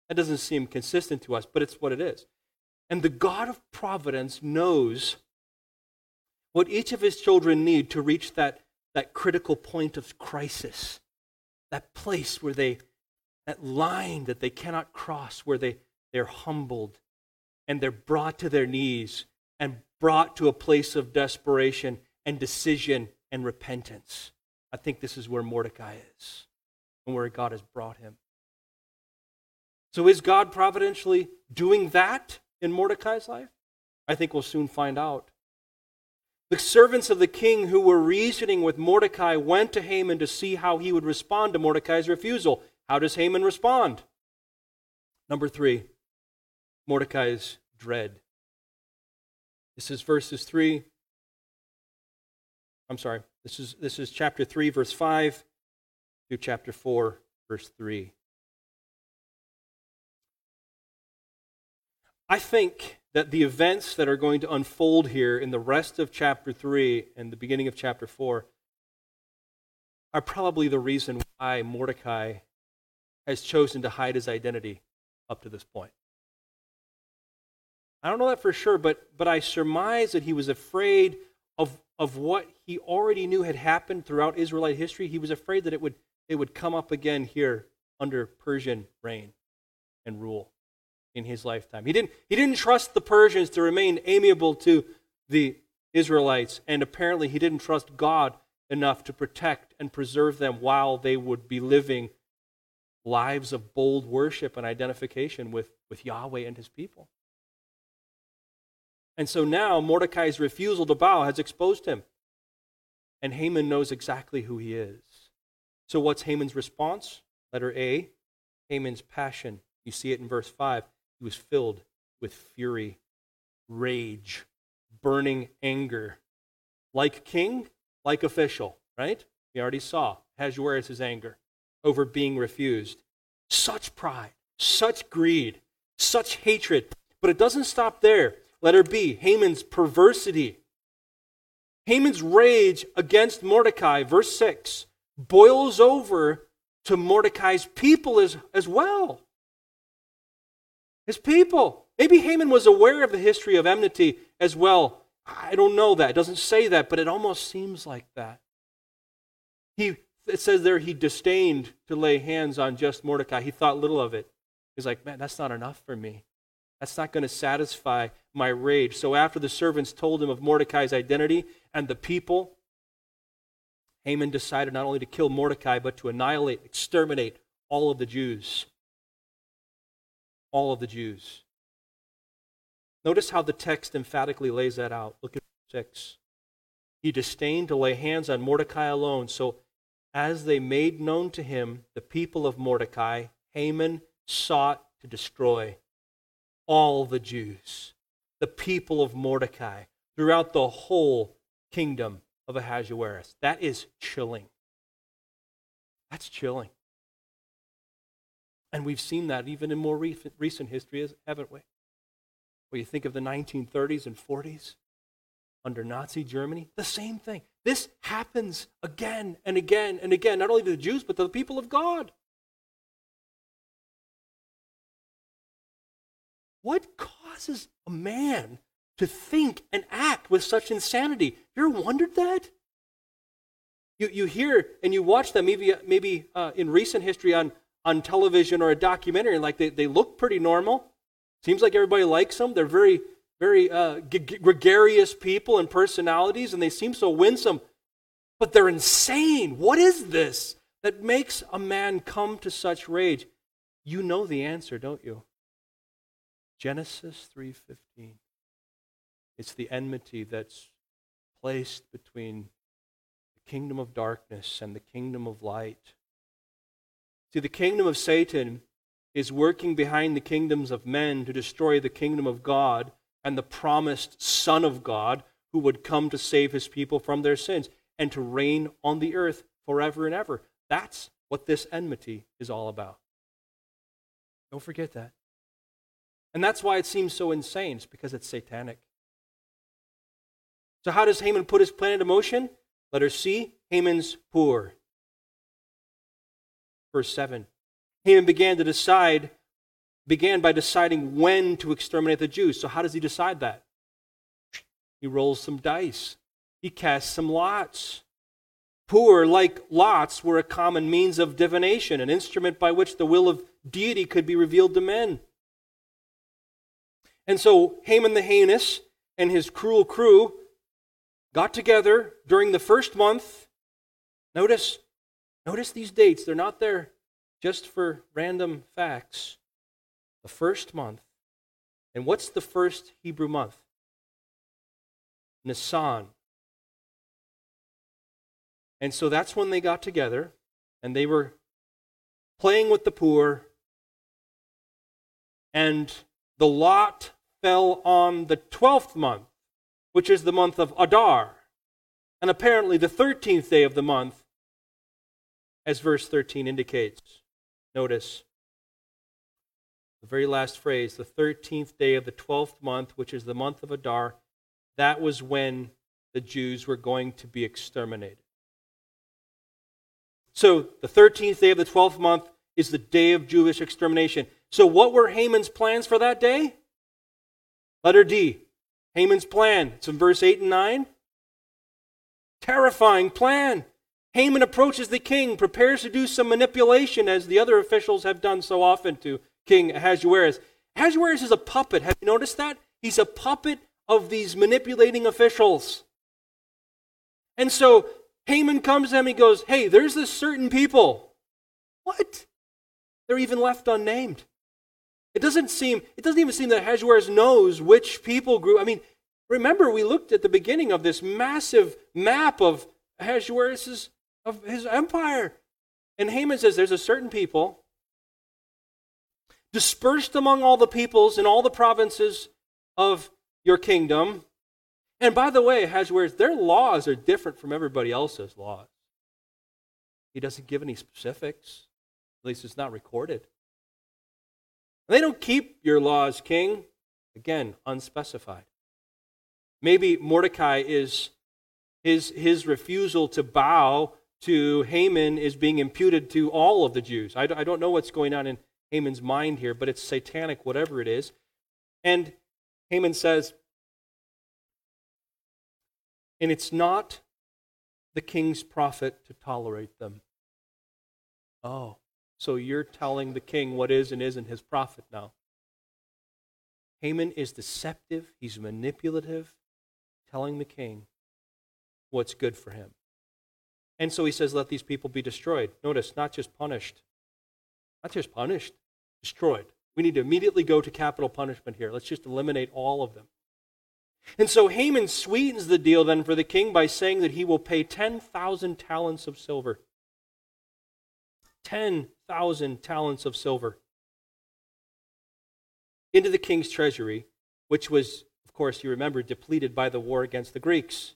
That doesn't seem consistent to us, but it's what it is. And the God of providence knows what each of his children need to reach that, that critical point of crisis, that place where they, that line that they cannot cross, where they, they're humbled and they're brought to their knees and brought to a place of desperation and decision and repentance. I think this is where Mordecai is and where God has brought him. So, is God providentially doing that in Mordecai's life? I think we'll soon find out. The servants of the king who were reasoning with Mordecai went to Haman to see how he would respond to Mordecai's refusal. How does Haman respond? Number three, Mordecai's dread. This is verses 3. I'm sorry. This is, this is chapter 3, verse 5 through chapter 4, verse 3. I think that the events that are going to unfold here in the rest of chapter 3 and the beginning of chapter 4 are probably the reason why Mordecai has chosen to hide his identity up to this point. I don't know that for sure, but, but I surmise that he was afraid of, of what he already knew had happened throughout Israelite history. He was afraid that it would, it would come up again here under Persian reign and rule in his lifetime. He didn't, he didn't trust the Persians to remain amiable to the Israelites, and apparently he didn't trust God enough to protect and preserve them while they would be living lives of bold worship and identification with, with Yahweh and his people. And so now Mordecai's refusal to bow has exposed him. And Haman knows exactly who he is. So what's Haman's response? Letter A Haman's passion. You see it in verse 5. He was filled with fury, rage, burning anger. Like king, like official, right? We already saw Ahasuerus' anger over being refused. Such pride, such greed, such hatred. But it doesn't stop there. Letter B, Haman's perversity. Haman's rage against Mordecai, verse 6, boils over to Mordecai's people as, as well. His people. Maybe Haman was aware of the history of enmity as well. I don't know that. It doesn't say that, but it almost seems like that. He, it says there he disdained to lay hands on just Mordecai. He thought little of it. He's like, man, that's not enough for me. That's not going to satisfy my rage. So after the servants told him of Mordecai's identity and the people, Haman decided not only to kill Mordecai, but to annihilate, exterminate all of the Jews. All of the Jews. Notice how the text emphatically lays that out. Look at 6. He disdained to lay hands on Mordecai alone. So as they made known to him the people of Mordecai, Haman sought to destroy all the Jews, the people of Mordecai, throughout the whole kingdom of Ahasuerus. That is chilling. That's chilling. And we've seen that even in more recent history, haven't we? When you think of the 1930s and 40s under Nazi Germany, the same thing. This happens again and again and again, not only to the Jews, but to the people of God. What causes a man to think and act with such insanity? You ever wondered that? You, you hear and you watch them maybe, maybe uh, in recent history on, on television or a documentary, like they, they look pretty normal. Seems like everybody likes them. They're very, very uh, g- gregarious people and personalities, and they seem so winsome. But they're insane. What is this that makes a man come to such rage? You know the answer, don't you? Genesis 3:15. It's the enmity that's placed between the kingdom of darkness and the kingdom of light. See, the kingdom of Satan is working behind the kingdoms of men to destroy the kingdom of God and the promised Son of God who would come to save his people from their sins and to reign on the earth forever and ever. That's what this enmity is all about. Don't forget that. And that's why it seems so insane. It's because it's satanic. So, how does Haman put his plan into motion? Letter C Haman's Pur. Verse 7. Haman began to decide, began by deciding when to exterminate the Jews. So, how does he decide that? He rolls some dice, he casts some lots. Pur, like lots, were a common means of divination, an instrument by which the will of deity could be revealed to men. And so Haman the heinous and his cruel crew got together during the first month. Notice, notice these dates. They're not there just for random facts. The first month. And what's the first Hebrew month? Nisan. And so that's when they got together and they were playing with the Pur. And the lot fell on the 12th month, which is the month of Adar, and apparently the 13th day of the month, as verse 13 indicates. Notice. the very last phrase, the 13th day of the 12th month, which is the month of Adar, that was when the Jews were going to be exterminated. So the 13th day of the 12th month is the day of Jewish extermination. So, what were Haman's plans for that day? Letter D. Haman's plan. It's in verse 8 and 9. Terrifying plan. Haman approaches the king, prepares to do some manipulation, as the other officials have done so often to King Ahasuerus. Ahasuerus is a puppet. Have you noticed that? He's a puppet of these manipulating officials. And so Haman comes to him and he goes, Hey, there's this certain people. What? They're even left unnamed. It doesn't seem, it doesn't even seem that Ahasuerus knows which people group. I mean, remember we looked at the beginning of this massive map of Ahasuerus's of his empire. And Haman says there's a certain people dispersed among all the peoples in all the provinces of your kingdom. And by the way, Ahasuerus, their laws are different from everybody else's laws. He doesn't give any specifics. At least it's not recorded. They don't keep your laws, king. Again, unspecified. Maybe Mordecai is his, his refusal to bow to Haman is being imputed to all of the Jews. I, I don't know what's going on in Haman's mind here, but it's satanic, whatever it is. And Haman says, and it's not the king's profit to tolerate them. Oh, so you're telling the king what is and isn't his profit now. Haman is deceptive, he's manipulative, telling the king what's good for him. And so he says, Let these people be destroyed. Notice, not just punished. Not just punished, destroyed. We need to immediately go to capital punishment here. Let's just eliminate all of them. And so Haman sweetens the deal then for the king by saying that he will pay 10,000 talents of silver. 10,000 talents of silver into the king's treasury, which was, of course, you remember, depleted by the war against the Greeks,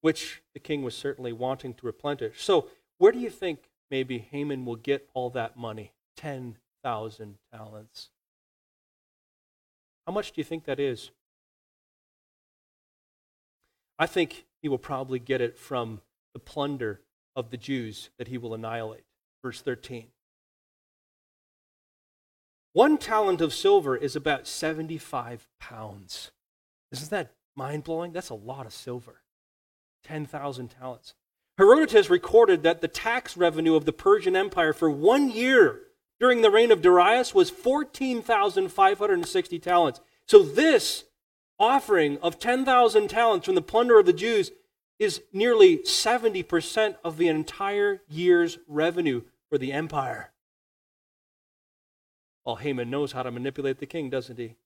which the king was certainly wanting to replenish. So, where do you think maybe Haman will get all that money? 10,000 talents. How much do you think that is? I think he will probably get it from the plunder of the Jews that he will annihilate. Verse 13. One talent of silver is about 75 pounds. Isn't that mind blowing? That's a lot of silver. 10,000 talents. Herodotus recorded that the tax revenue of the Persian Empire for one year during the reign of Darius was 14,560 talents. So this offering of 10,000 talents from the plunder of the Jews is nearly 70% of the entire year's revenue for the empire. Well, Haman knows how to manipulate the king, doesn't he?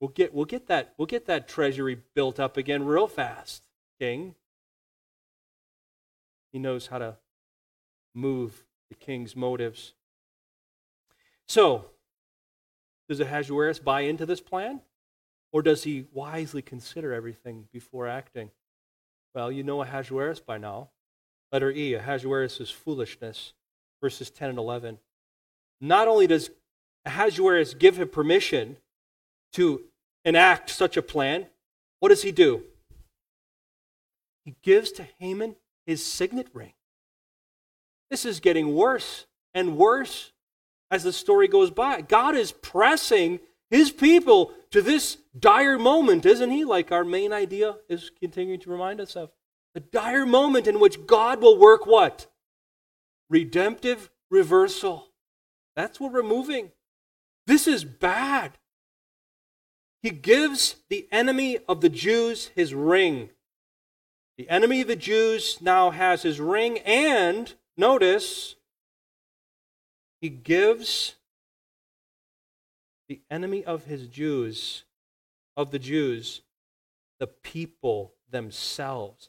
We'll get, we'll get, that, we'll get that treasury built up again real fast, king. He knows how to move the king's motives. So, does Ahasuerus buy into this plan? Or does he wisely consider everything before acting? Well, you know Ahasuerus by now. Letter E, Ahasuerus' foolishness, verses 10 and 11. Not only does Ahasuerus give him permission to enact such a plan, what does he do? He gives to Haman his signet ring. This is getting worse and worse as the story goes by. God is pressing his people to this dire moment, isn't he? Like our main idea is continuing to remind us of. The dire moment in which God will work what? Redemptive reversal. That's what we're moving. This is bad. He gives the enemy of the Jews his ring. The enemy of the Jews now has his ring, and notice, he gives the enemy of his Jews, of the Jews, the people themselves.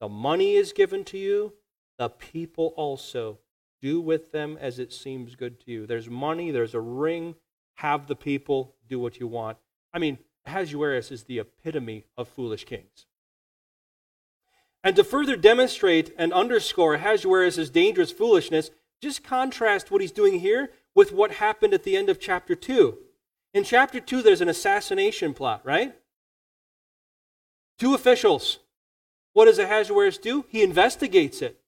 The money is given to you, the people also. Do with them as it seems good to you. There's money, there's a ring, have the people, do what you want. I mean, Ahasuerus is the epitome of foolish kings. And to further demonstrate and underscore Ahasuerus' dangerous foolishness, just contrast what he's doing here with what happened at the end of chapter 2. In chapter 2, there's an assassination plot, right? Two officials. What does Ahasuerus do? He investigates it.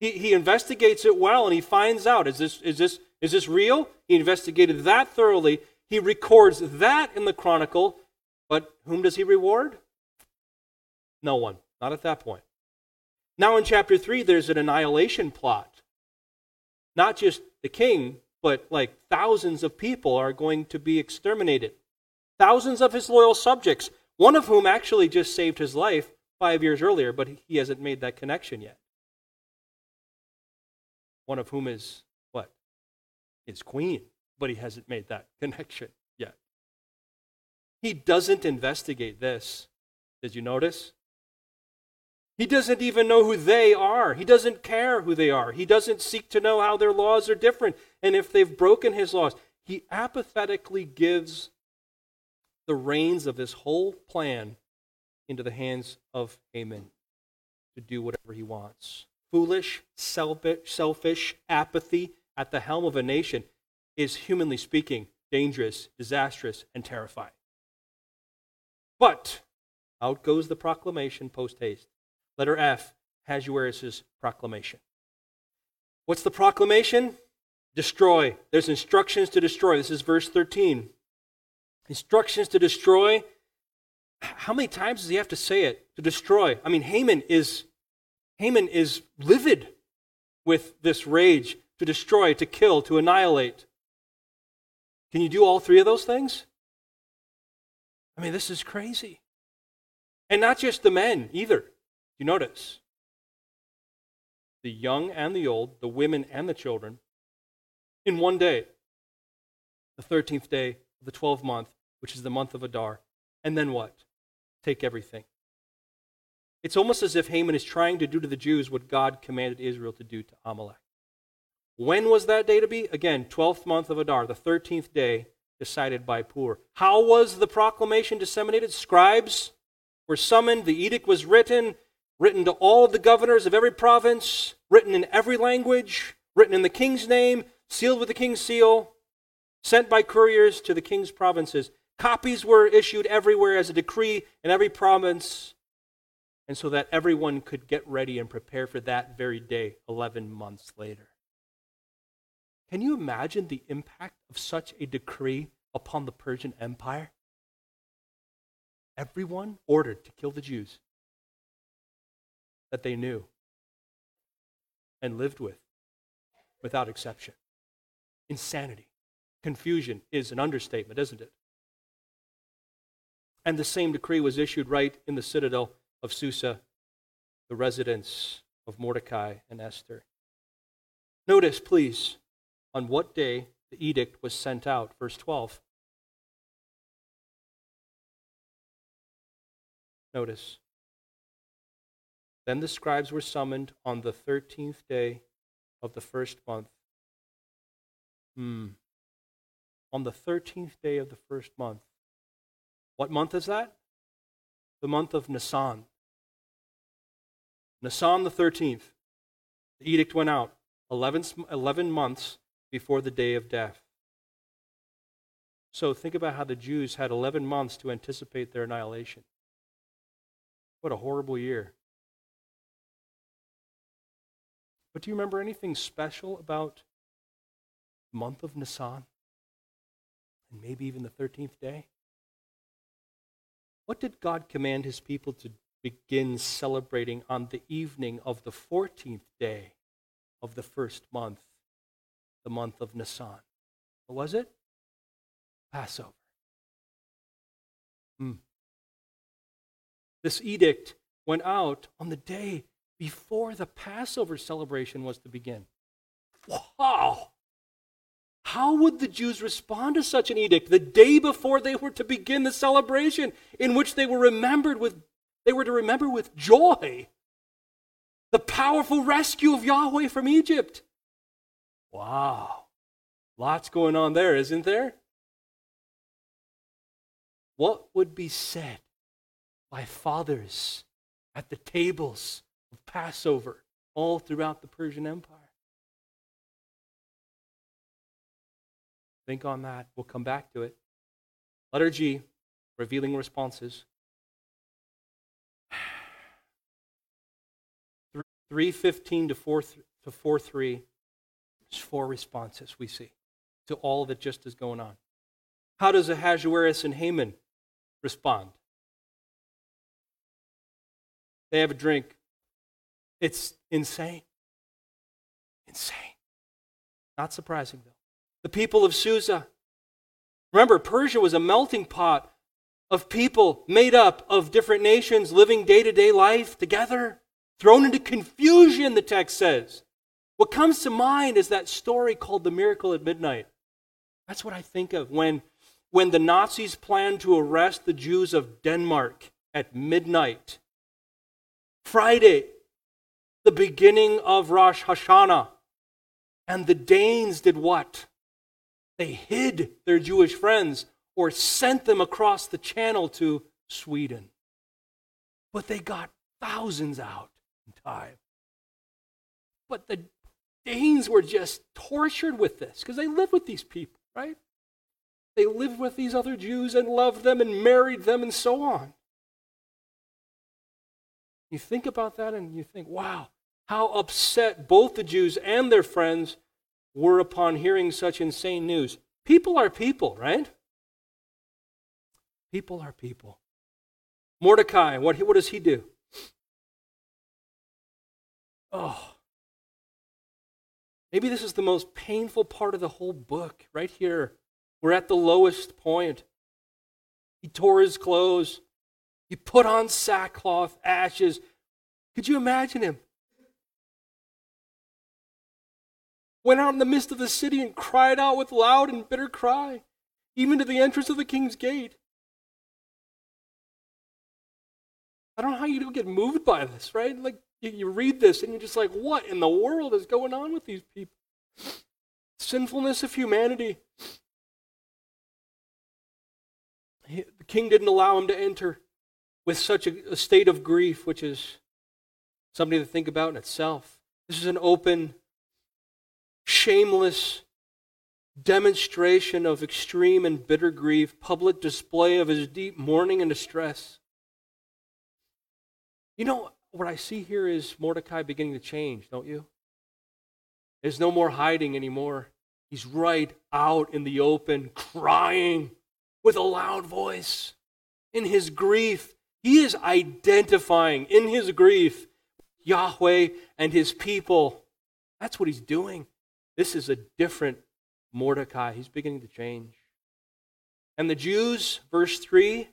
He, he investigates it well and he finds out is this, is, this, is this real? He investigated that thoroughly. He records that in the chronicle. But whom does he reward? No one. Not at that point. Now in chapter 3, there's an annihilation plot. Not just the king, but like thousands of people are going to be exterminated. Thousands of his loyal subjects, one of whom actually just saved his life five years earlier, but he hasn't made that connection yet. One of whom is what? His queen, but he hasn't made that connection yet. He doesn't investigate this. Did you notice? He doesn't even know who they are. He doesn't care who they are. He doesn't seek to know how their laws are different and if they've broken his laws. He apathetically gives the reins of his whole plan into the hands of Haman to do whatever he wants. Foolish, selfish, selfish apathy at the helm of a nation is, humanly speaking, dangerous, disastrous, and terrifying. But out goes the proclamation post haste. Letter F, Ahasuerus' proclamation. What's the proclamation? Destroy. There's instructions to destroy. This is verse 13. Instructions to destroy. How many times does he have to say it? To destroy. I mean, Haman is Haman is livid with this rage to destroy, to kill, to annihilate. Can you do all three of those things? I mean, this is crazy. And not just the men either. You notice? The young and the old, the women and the children, in one day, the 13th day of the 12th month, which is the month of Adar. And then what? Take everything. It's almost as if Haman is trying to do to the Jews what God commanded Israel to do to Amalek. When was that day to be? Again, 12th month of Adar, the 13th day decided by Pur. How was the proclamation disseminated? Scribes were summoned, the edict was written, written to all of the governors of every province, written in every language, written in the king's name, sealed with the king's seal, sent by couriers to the king's provinces. Copies were issued everywhere as a decree in every province, and so that everyone could get ready and prepare for that very day, 11 months later. Can you imagine the impact of such a decree upon the Persian Empire? Everyone ordered to kill the Jews that they knew and lived with without exception. Insanity. Confusion is an understatement, isn't it? And the same decree was issued right in the citadel of Susa, the residence of Mordecai and Esther. Notice, please, on what day the edict was sent out. Verse 12. Notice. Then the scribes were summoned on the 13th day of the first month. Hmm. On the 13th day of the first month. What month is that? The month of Nisan. Nisan the 13th. The edict went out 11, 11 months before the day of death. So think about how the Jews had 11 months to anticipate their annihilation. What a horrible year. But do you remember anything special about the month of Nisan? And maybe even the 13th day? What did God command his people to begin celebrating on the evening of the 14th day of the first month, the month of Nisan? What was it? Passover. Hmm. This edict went out on the day before the Passover celebration was to begin. Wow! How would the Jews respond to such an edict the day before they were to begin the celebration in which they were remembered with they were to remember with joy the powerful rescue of Yahweh from Egypt? Wow. Lots going on there, isn't there? What would be said by fathers at the tables of Passover all throughout the Persian Empire. Think on that. We'll come back to it. Letter G, revealing responses. 315 to 4 to 4 3. There's four responses we see to all that just is going on. How does Ahasuerus and Haman respond? They have a drink. It's insane. Insane. Not surprising, though. The people of Susa. Remember, Persia was a melting pot of people made up of different nations living day to day life together, thrown into confusion, the text says. What comes to mind is that story called The Miracle at Midnight. That's what I think of when, when the Nazis planned to arrest the Jews of Denmark at midnight. Friday, the beginning of Rosh Hashanah. And the Danes did what? They hid their Jewish friends or sent them across the channel to Sweden. But they got thousands out in time. But the Danes were just tortured with this because they lived with these people, right? They lived with these other Jews and loved them and married them and so on. You think about that and you think, wow, how upset both the Jews and their friends were upon hearing such insane news. People are people, right? People are people. Mordecai, what, what does he do? Oh, maybe this is the most painful part of the whole book, right here. We're at the lowest point. He tore his clothes. He put on sackcloth, ashes. Could you imagine him? Went out in the midst of the city and cried out with loud and bitter cry, even to the entrance of the king's gate. I don't know how you don't get moved by this, right? Like you, read this and you're just like, what in the world is going on with these people? Sinfulness of humanity. He, the king didn't allow him to enter with such a state of grief, which is something to think about in itself. This is an open, shameless demonstration of extreme and bitter grief, public display of his deep mourning and distress. You know, what I see here is Mordecai beginning to change, don't you? There's no more hiding anymore. He's right out in the open, crying with a loud voice. In his grief, he is identifying in his grief Yahweh and his people. That's what he's doing. This is a different Mordecai. He's beginning to change. And the Jews, verse 3,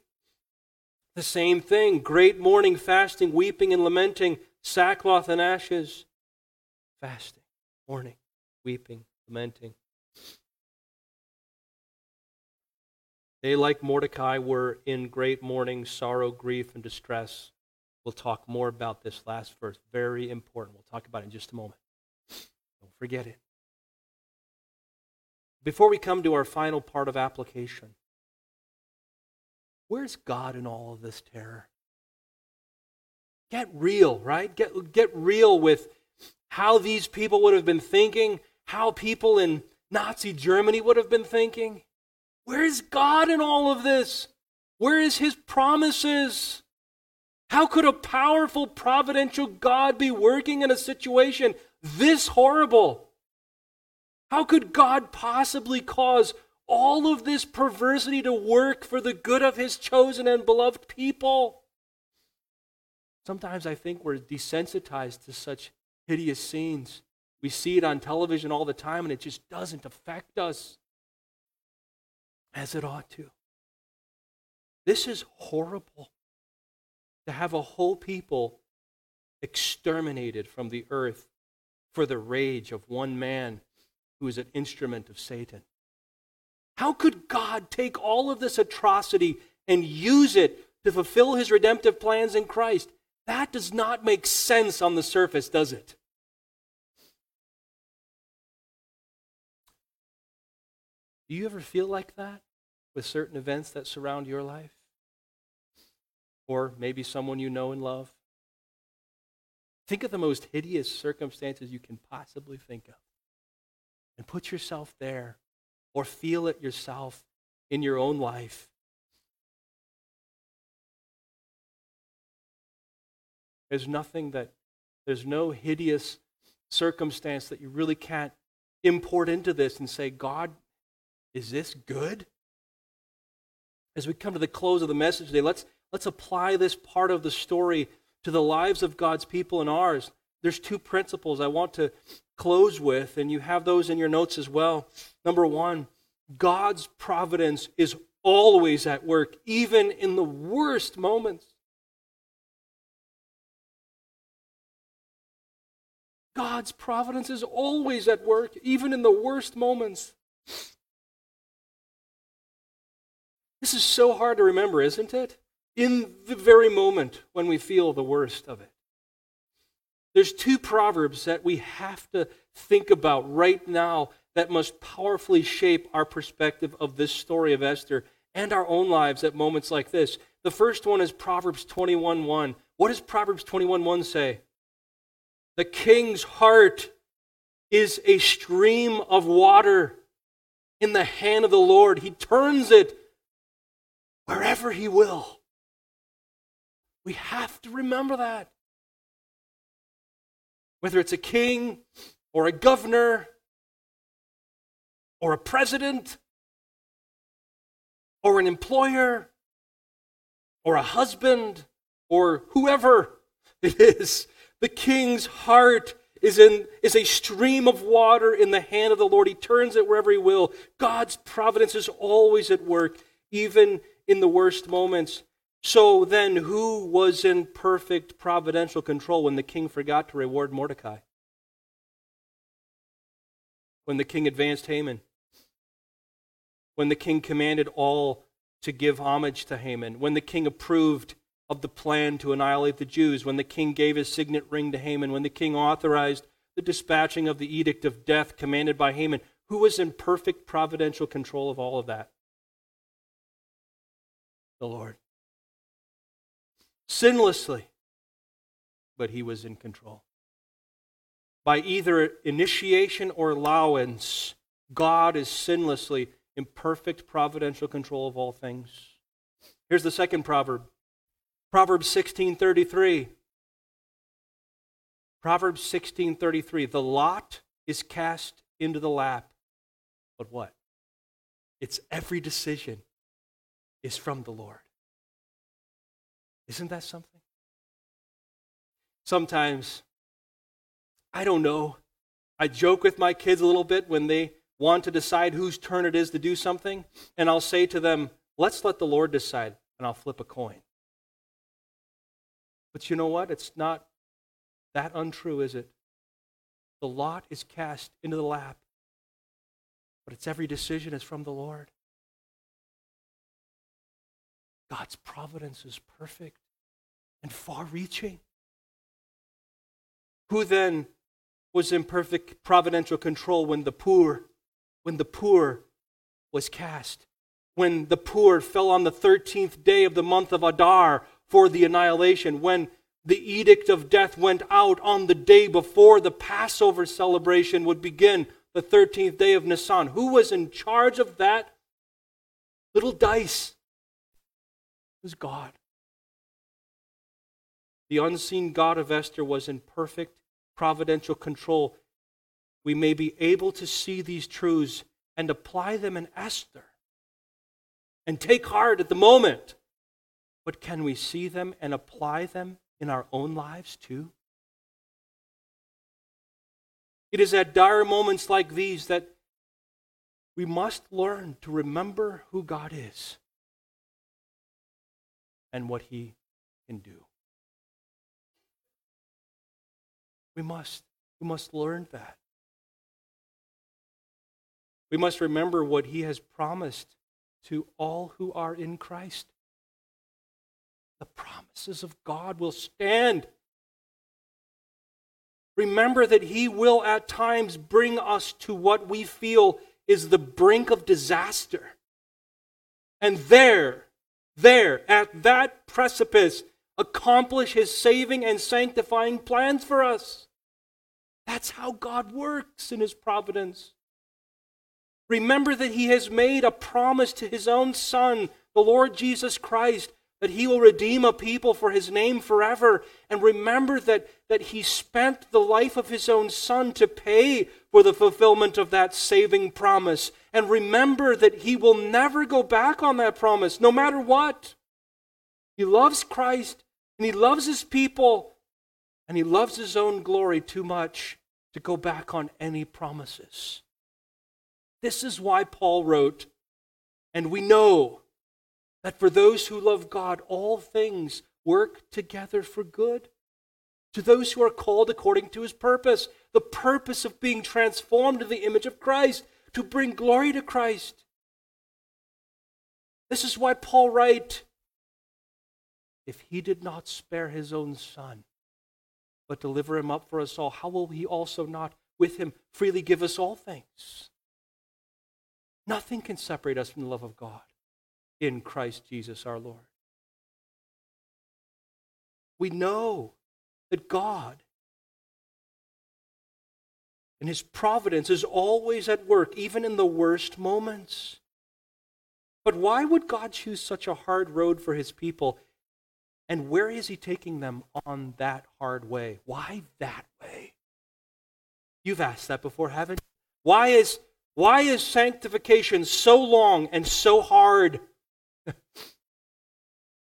the same thing great mourning, fasting, weeping, and lamenting, sackcloth and ashes. Fasting, mourning, weeping, lamenting. They, like Mordecai, were in great mourning, sorrow, grief, and distress. We'll talk more about this last verse. Very important. We'll talk about it in just a moment. Don't forget it. Before we come to our final part of application, Where's God in all of this terror? Get real, right? Get, get real with how these people would have been thinking, how people in Nazi Germany would have been thinking. Where is God in all of this? Where is his promises? How could a powerful providential God be working in a situation this horrible? How could God possibly cause all of this perversity to work for the good of his chosen and beloved people. Sometimes I think we're desensitized to such hideous scenes. We see it on television all the time and it just doesn't affect us as it ought to. This is horrible to have a whole people exterminated from the earth for the rage of one man who is an instrument of Satan. How could God take all of this atrocity and use it to fulfill his redemptive plans in Christ? That does not make sense on the surface, does it? Do you ever feel like that with certain events that surround your life? Or maybe someone you know and love? Think of the most hideous circumstances you can possibly think of and put yourself there or feel it yourself in your own life. There's nothing that, there's no hideous circumstance that you really can't import into this and say, God, is this good? As we come to the close of the message today, let's, let's apply this part of the story to the lives of God's people and ours. There's two principles I want to close with, and you have those in your notes as well. Number one, God's providence is always at work, even in the worst moments. God's providence is always at work, even in the worst moments. This is so hard to remember, isn't it? In the very moment when we feel the worst of it. There's two proverbs that we have to think about right now that must powerfully shape our perspective of this story of Esther and our own lives at moments like this. The first one is Proverbs 21:1. What does Proverbs 21:1 say? The king's heart is a stream of water in the hand of the Lord. He turns it wherever he will. We have to remember that. Whether it's a king or a governor or a president or an employer or a husband or whoever it is, the king's heart is, in, is a stream of water in the hand of the Lord. He turns it wherever he will. God's providence is always at work, even in the worst moments. So then, who was in perfect providential control when the king forgot to reward Mordecai? When the king advanced Haman? When the king commanded all to give homage to Haman? When the king approved of the plan to annihilate the Jews, when the king gave his signet ring to Haman, when the king authorized the dispatching of the edict of death commanded by Haman, who was in perfect providential control of all of that? The Lord. Sinlessly, but he was in control. By either initiation or allowance, God is sinlessly in perfect providential control of all things. Here's the second proverb Proverbs 16:33. Proverbs 16:33. The lot is cast into the lap. But what? It's every decision is from the Lord. Isn't that something? Sometimes I don't know. I joke with my kids a little bit when they want to decide whose turn it is to do something, and I'll say to them, "Let's let the Lord decide," and I'll flip a coin. But you know what? It's not that untrue, is it? The lot is cast into the lap, but its every decision is from the Lord. God's providence is perfect and far reaching. Who then was in perfect providential control when the poor, when the poor was cast? When the Pur fell on the 13th day of the month of Adar for the annihilation, when the edict of death went out on the day before the Passover celebration would begin, the 13th day of Nisan. Who was in charge of that little dice? Was God. The unseen God of Esther was in perfect providential control. We may be able to see these truths and apply them in Esther and take heart at the moment. But can we see them and apply them in our own lives too? It is at dire moments like these that we must learn to remember who God is and what He can do. We must. We must learn that. We must remember what He has promised to all who are in Christ the promises of God will stand. Remember that He will at times bring us to what we feel is the brink of disaster. And there, there, at that precipice, accomplish His saving and sanctifying plans for us. That's how God works in His providence. Remember that he has made a promise to his own Son, the Lord Jesus Christ, that he will redeem a people for his name forever. And remember that, that he spent the life of his own Son to pay for the fulfillment of that saving promise. And remember that he will never go back on that promise, no matter what. He loves Christ, and he loves his people, and he loves his own glory too much to go back on any promises. This is why Paul wrote, and we know that for those who love God, all things work together for good. To those who are called according to his purpose, the purpose of being transformed in the image of Christ, to bring glory to Christ. This is why Paul writes, if he did not spare his own son, but deliver him up for us all, how will he also not with him freely give us all things? Nothing can separate us from the love of God in Christ Jesus our Lord. We know that God and His providence is always at work, even in the worst moments. But why would God choose such a hard road for His people? And where is He taking them on that hard way? Why that way? You've asked that before, haven't you? Why is, why is sanctification so long and so hard?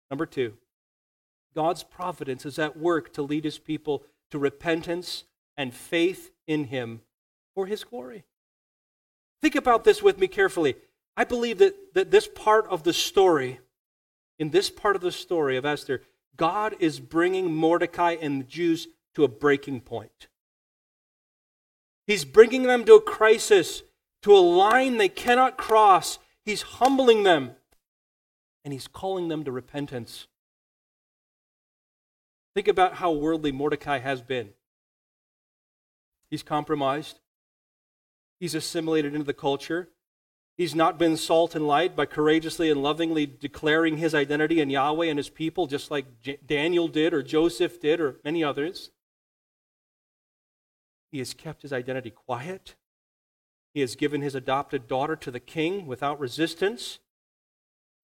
Number two, God's providence is at work to lead his people to repentance and faith in him for his glory. Think about this with me carefully. I believe that, that this part of the story, in this part of the story of Esther, God is bringing Mordecai and the Jews to a breaking point. He's bringing them to a crisis, to a line they cannot cross. He's humbling them and he's calling them to repentance. Think about how worldly Mordecai has been. He's compromised, he's assimilated into the culture. He's not been salt and light by courageously and lovingly declaring his identity in Yahweh and his people, just like Daniel did, or Joseph did, or many others. He has kept his identity quiet. He has given his adopted daughter to the king without resistance.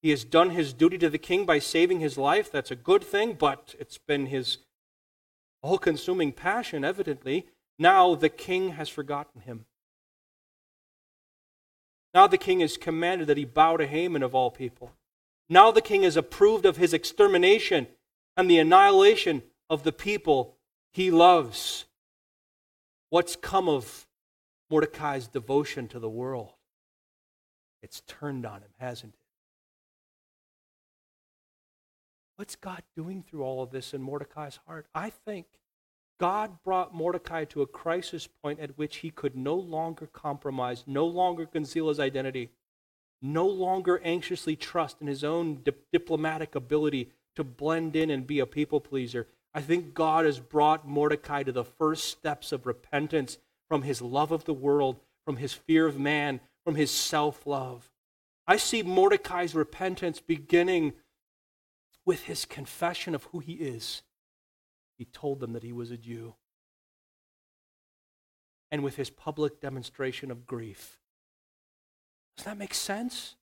He has done his duty to the king by saving his life. That's a good thing, but it's been his all consuming passion, evidently. Now the king has forgotten him. Now the king has commanded that he bow to Haman of all people. Now the king has approved of his extermination and the annihilation of the people he loves. What's come of Mordecai's devotion to the world? It's turned on him, hasn't it? What's God doing through all of this in Mordecai's heart? I think God brought Mordecai to a crisis point at which he could no longer compromise, no longer conceal his identity, no longer anxiously trust in his own di- diplomatic ability to blend in and be a people pleaser. I think God has brought Mordecai to the first steps of repentance from his love of the world, from his fear of man, from his self love. I see Mordecai's repentance beginning with his confession of who he is, he told them that he was a Jew. And with his public demonstration of grief. Does that make sense?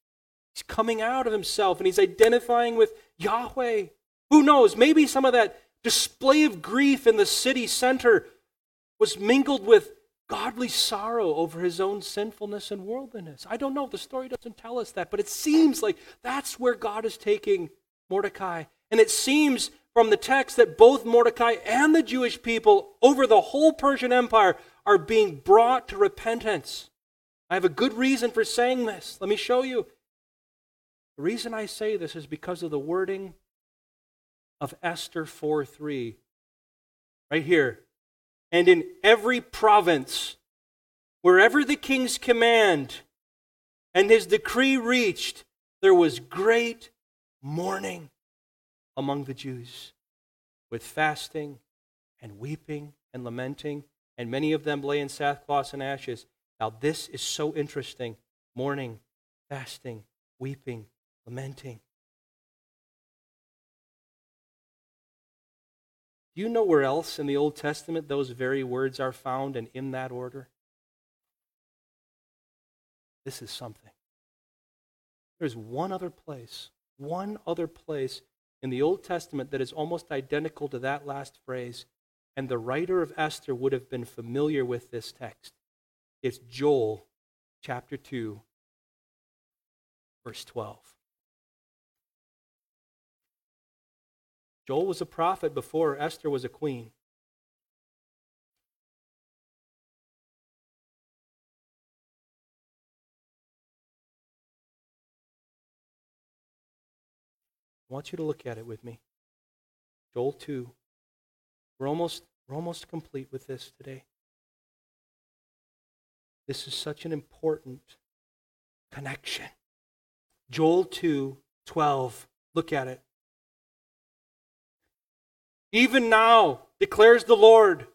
He's coming out of himself and he's identifying with Yahweh. Who knows? Maybe some of that display of grief in the city center was mingled with godly sorrow over his own sinfulness and worldliness. I don't know. The story doesn't tell us that, but it seems like that's where God is taking Mordecai. And it seems from the text that both Mordecai and the Jewish people over the whole Persian Empire are being brought to repentance. I have a good reason for saying this. Let me show you. The reason I say this is because of the wording of Esther 4 3. Right here. And in every province, wherever the king's command and his decree reached, there was great mourning among the Jews with fasting and weeping and lamenting, and many of them lay in sackcloth and ashes. Now, this is so interesting mourning, fasting, weeping, lamenting. Do you know where else in the Old Testament those very words are found and in that order? this is something. There's one other place, one other place in the Old Testament that is almost identical to that last phrase, and the writer of Esther would have been familiar with this text. It's Joel chapter 2, verse 12. Joel was a prophet before Esther was a queen. I want you to look at it with me. Joel 2. We're almost, we're almost complete with this today. This is such an important connection. Joel 2 12. Look at it. Even now, declares the Lord,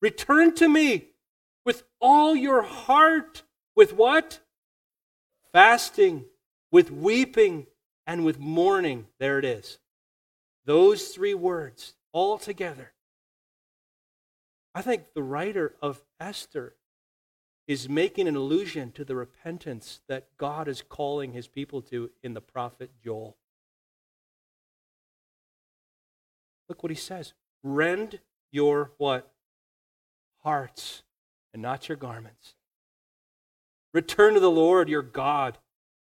return to me with all your heart. With what? Fasting, with weeping, and with mourning. There it is. Those three words all together. I think the writer of Esther is making an allusion to the repentance that God is calling his people to in the prophet Joel. Look what he says. Rend your what? Hearts and not your garments. Return to the Lord your God,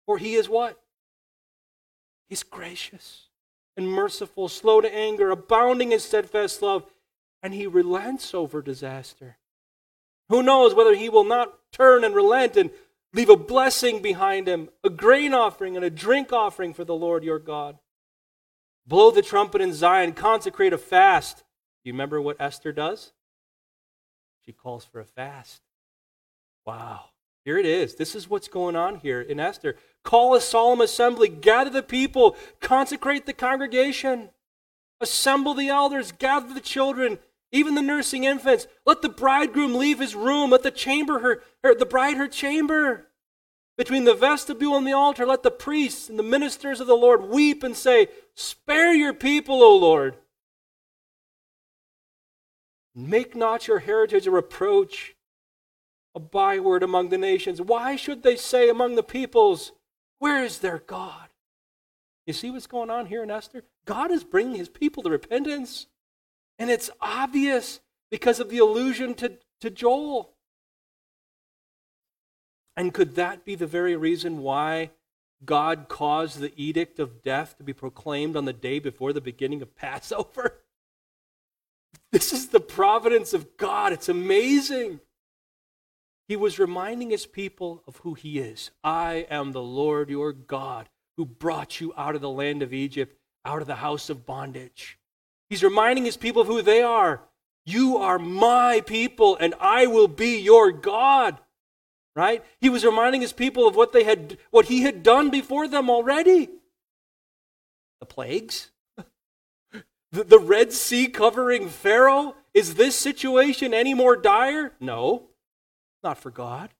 for he is what? He's gracious and merciful, slow to anger, abounding in steadfast love, and he relents over disaster. Who knows whether he will not turn and relent and leave a blessing behind him, a grain offering and a drink offering for the Lord your God. Blow the trumpet in Zion, consecrate a fast. Do you remember what Esther does? She calls for a fast. Wow. Here it is. This is what's going on here in Esther. Call a solemn assembly, gather the people, consecrate the congregation, assemble the elders, gather the children, even the nursing infants. Let the bridegroom leave his room. Let the chamber her, her the bride her chamber. Between the vestibule and the altar, let the priests and the ministers of the Lord weep and say, Spare your people, O Lord. Make not your heritage a reproach, a byword among the nations. Why should they say among the peoples, Where is their God? You see what's going on here in Esther? God is bringing his people to repentance. And it's obvious because of the allusion to, to Joel. And could that be the very reason why God caused the edict of death to be proclaimed on the day before the beginning of Passover? This is the providence of God. It's amazing. He was reminding his people of who he is. I am the Lord your God who brought you out of the land of Egypt, out of the house of bondage. He's reminding his people of who they are. You are my people, and I will be your God right? He was reminding his people of what they had what he had done before them already. The plagues, the, the Red Sea covering Pharaoh. Is this situation any more dire? No, not for God.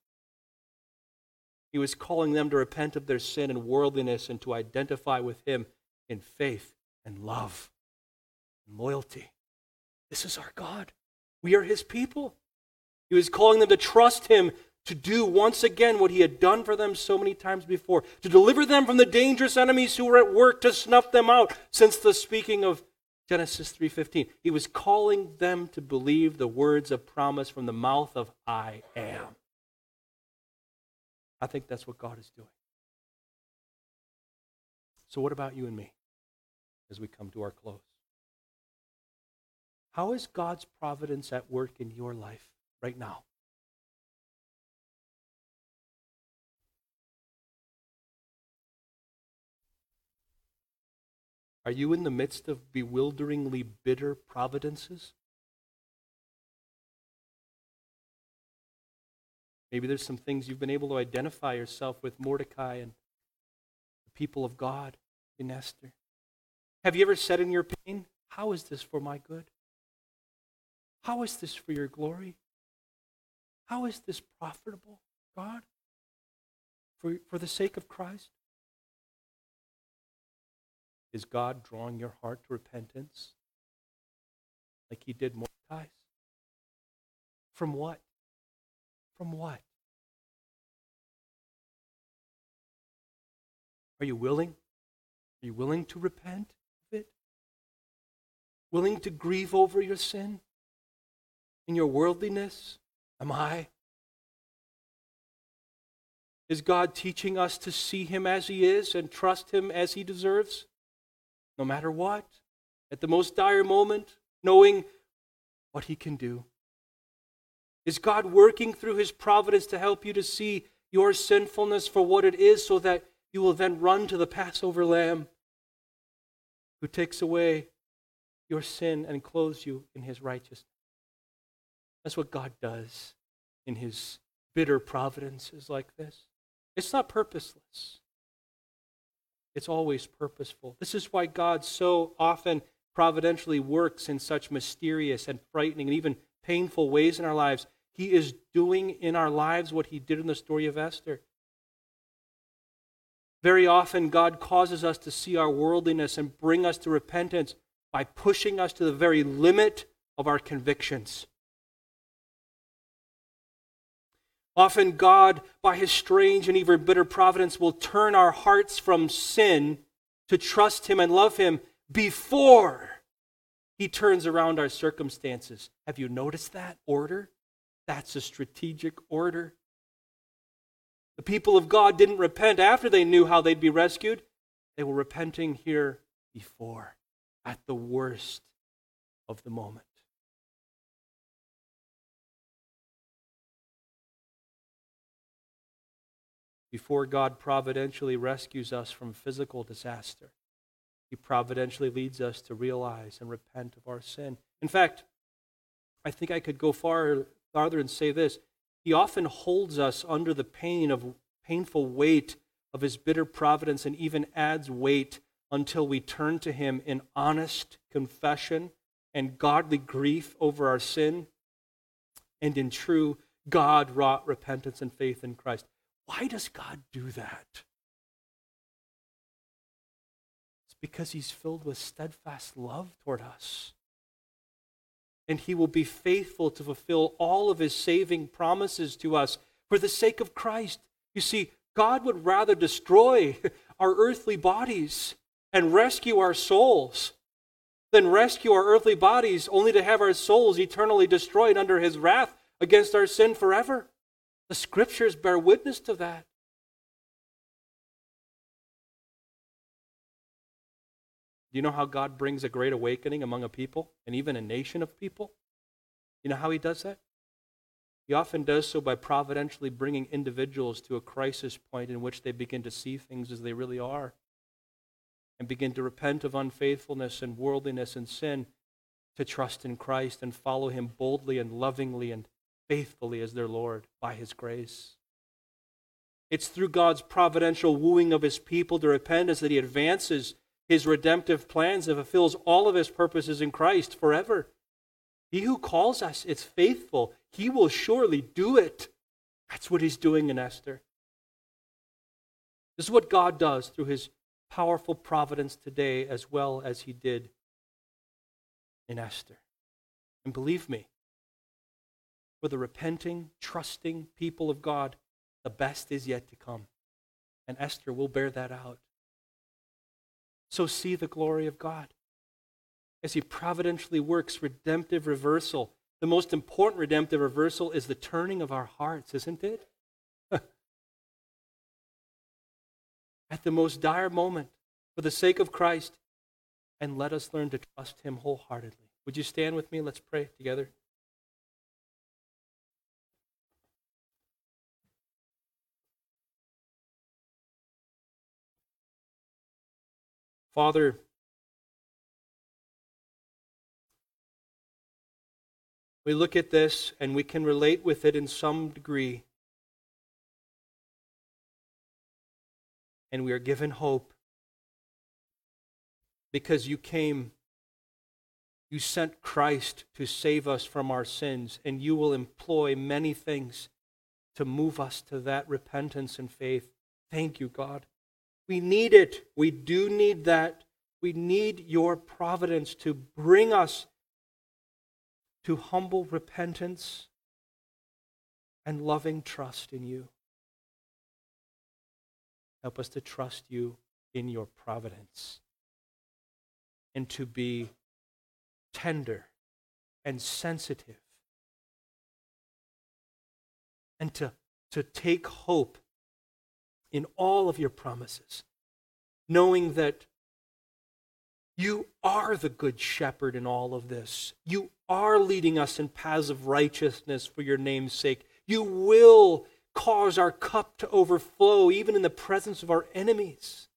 He was calling them to repent of their sin and worldliness and to identify with him in faith and love and loyalty. This is our God. We are his people. He was calling them to trust him to do once again what he had done for them so many times before, to deliver them from the dangerous enemies who were at work to snuff them out since the speaking of Genesis 3:15. He was calling them to believe the words of promise from the mouth of I am. I think that's what God is doing. So what about you and me as we come to our close? How is God's providence at work in your life right now? Are you in the midst of bewilderingly bitter providences? Maybe there's some things you've been able to identify yourself with Mordecai and the people of God in Esther. Have you ever said in your pain, How is this for my good? How is this for your glory? How is this profitable, God, for, for the sake of Christ? Is God drawing your heart to repentance like he did Mordecai's? From what? From what? Are you willing? Are you willing to repent of it? Willing to grieve over your sin and your worldliness? Am I? Is God teaching us to see Him as He is and trust Him as He deserves? No matter what, at the most dire moment, knowing what He can do. Is God working through His providence to help you to see your sinfulness for what it is so that you will then run to the Passover lamb who takes away your sin and clothes you in His righteousness? That's what God does in His bitter providences like this. It's not purposeless, it's always purposeful. This is why God so often providentially works in such mysterious and frightening and even painful ways in our lives. He is doing in our lives what he did in the story of Esther. Very often, God causes us to see our worldliness and bring us to repentance by pushing us to the very limit of our convictions. Often, God, by his strange and even bitter providence, will turn our hearts from sin to trust him and love him before he turns around our circumstances. Have you noticed that order? That's a strategic order. The people of God didn't repent after they knew how they'd be rescued. They were repenting here before, at the worst of the moment. Before God providentially rescues us from physical disaster. He providentially leads us to realize and repent of our sin. In fact, I think I could go far farther and say this. He often holds us under the pain of painful weight of his bitter providence and even adds weight until we turn to him in honest confession and godly grief over our sin and in true God wrought repentance and faith in Christ. Why does God do that? It's because He's filled with steadfast love toward us. And He will be faithful to fulfill all of His saving promises to us for the sake of Christ. You see, God would rather destroy our earthly bodies and rescue our souls than rescue our earthly bodies only to have our souls eternally destroyed under His wrath against our sin forever. The scriptures bear witness to that. Do you know how God brings a great awakening among a people and even a nation of people? You know how he does that? He often does so by providentially bringing individuals to a crisis point in which they begin to see things as they really are and begin to repent of unfaithfulness and worldliness and sin, to trust in Christ and follow him boldly and lovingly and faithfully as their Lord by His grace. It's through God's providential wooing of His people to repentance that He advances His redemptive plans and fulfills all of His purposes in Christ forever. He who calls us is faithful. He will surely do it. That's what He's doing in Esther. This is what God does through His powerful providence today as well as He did in Esther. And believe me, for the repenting, trusting people of God, the best is yet to come. And Esther will bear that out. So see the glory of God as He providentially works redemptive reversal. The most important redemptive reversal is the turning of our hearts, isn't it? At the most dire moment, for the sake of Christ, and let us learn to trust Him wholeheartedly. Would you stand with me? Let's pray together. Father, we look at this and we can relate with it in some degree. And we are given hope because you came, you sent Christ to save us from our sins, and you will employ many things to move us to that repentance and faith. Thank you, God. We need it. We do need that. We need your providence to bring us to humble repentance and loving trust in you. Help us to trust you in your providence and to be tender and sensitive and to, to take hope in all of your promises, knowing that you are the good shepherd in all of this. You are leading us in paths of righteousness for your name's sake. You will cause our cup to overflow even in the presence of our enemies.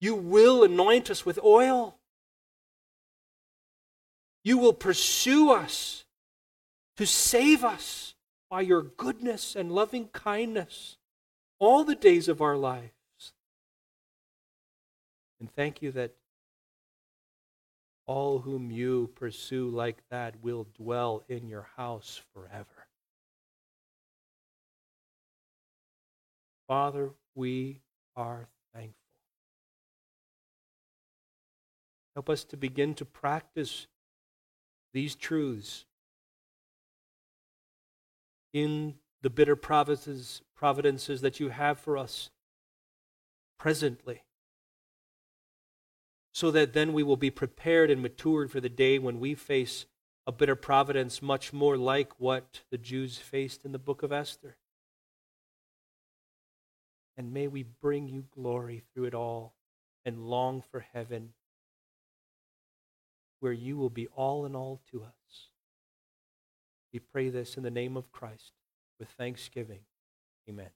You will anoint us with oil. You will pursue us to save us by your goodness and loving kindness all the days of our lives. And thank you that all whom you pursue like that will dwell in your house forever. Father, we are thankful. Help us to begin to practice these truths in the bitter providences, providences that you have for us presently, so that then we will be prepared and matured for the day when we face a bitter providence much more like what the Jews faced in the book of Esther. And may we bring you glory through it all and long for heaven where you will be all in all to us. We pray this in the name of Christ with thanksgiving. Amen.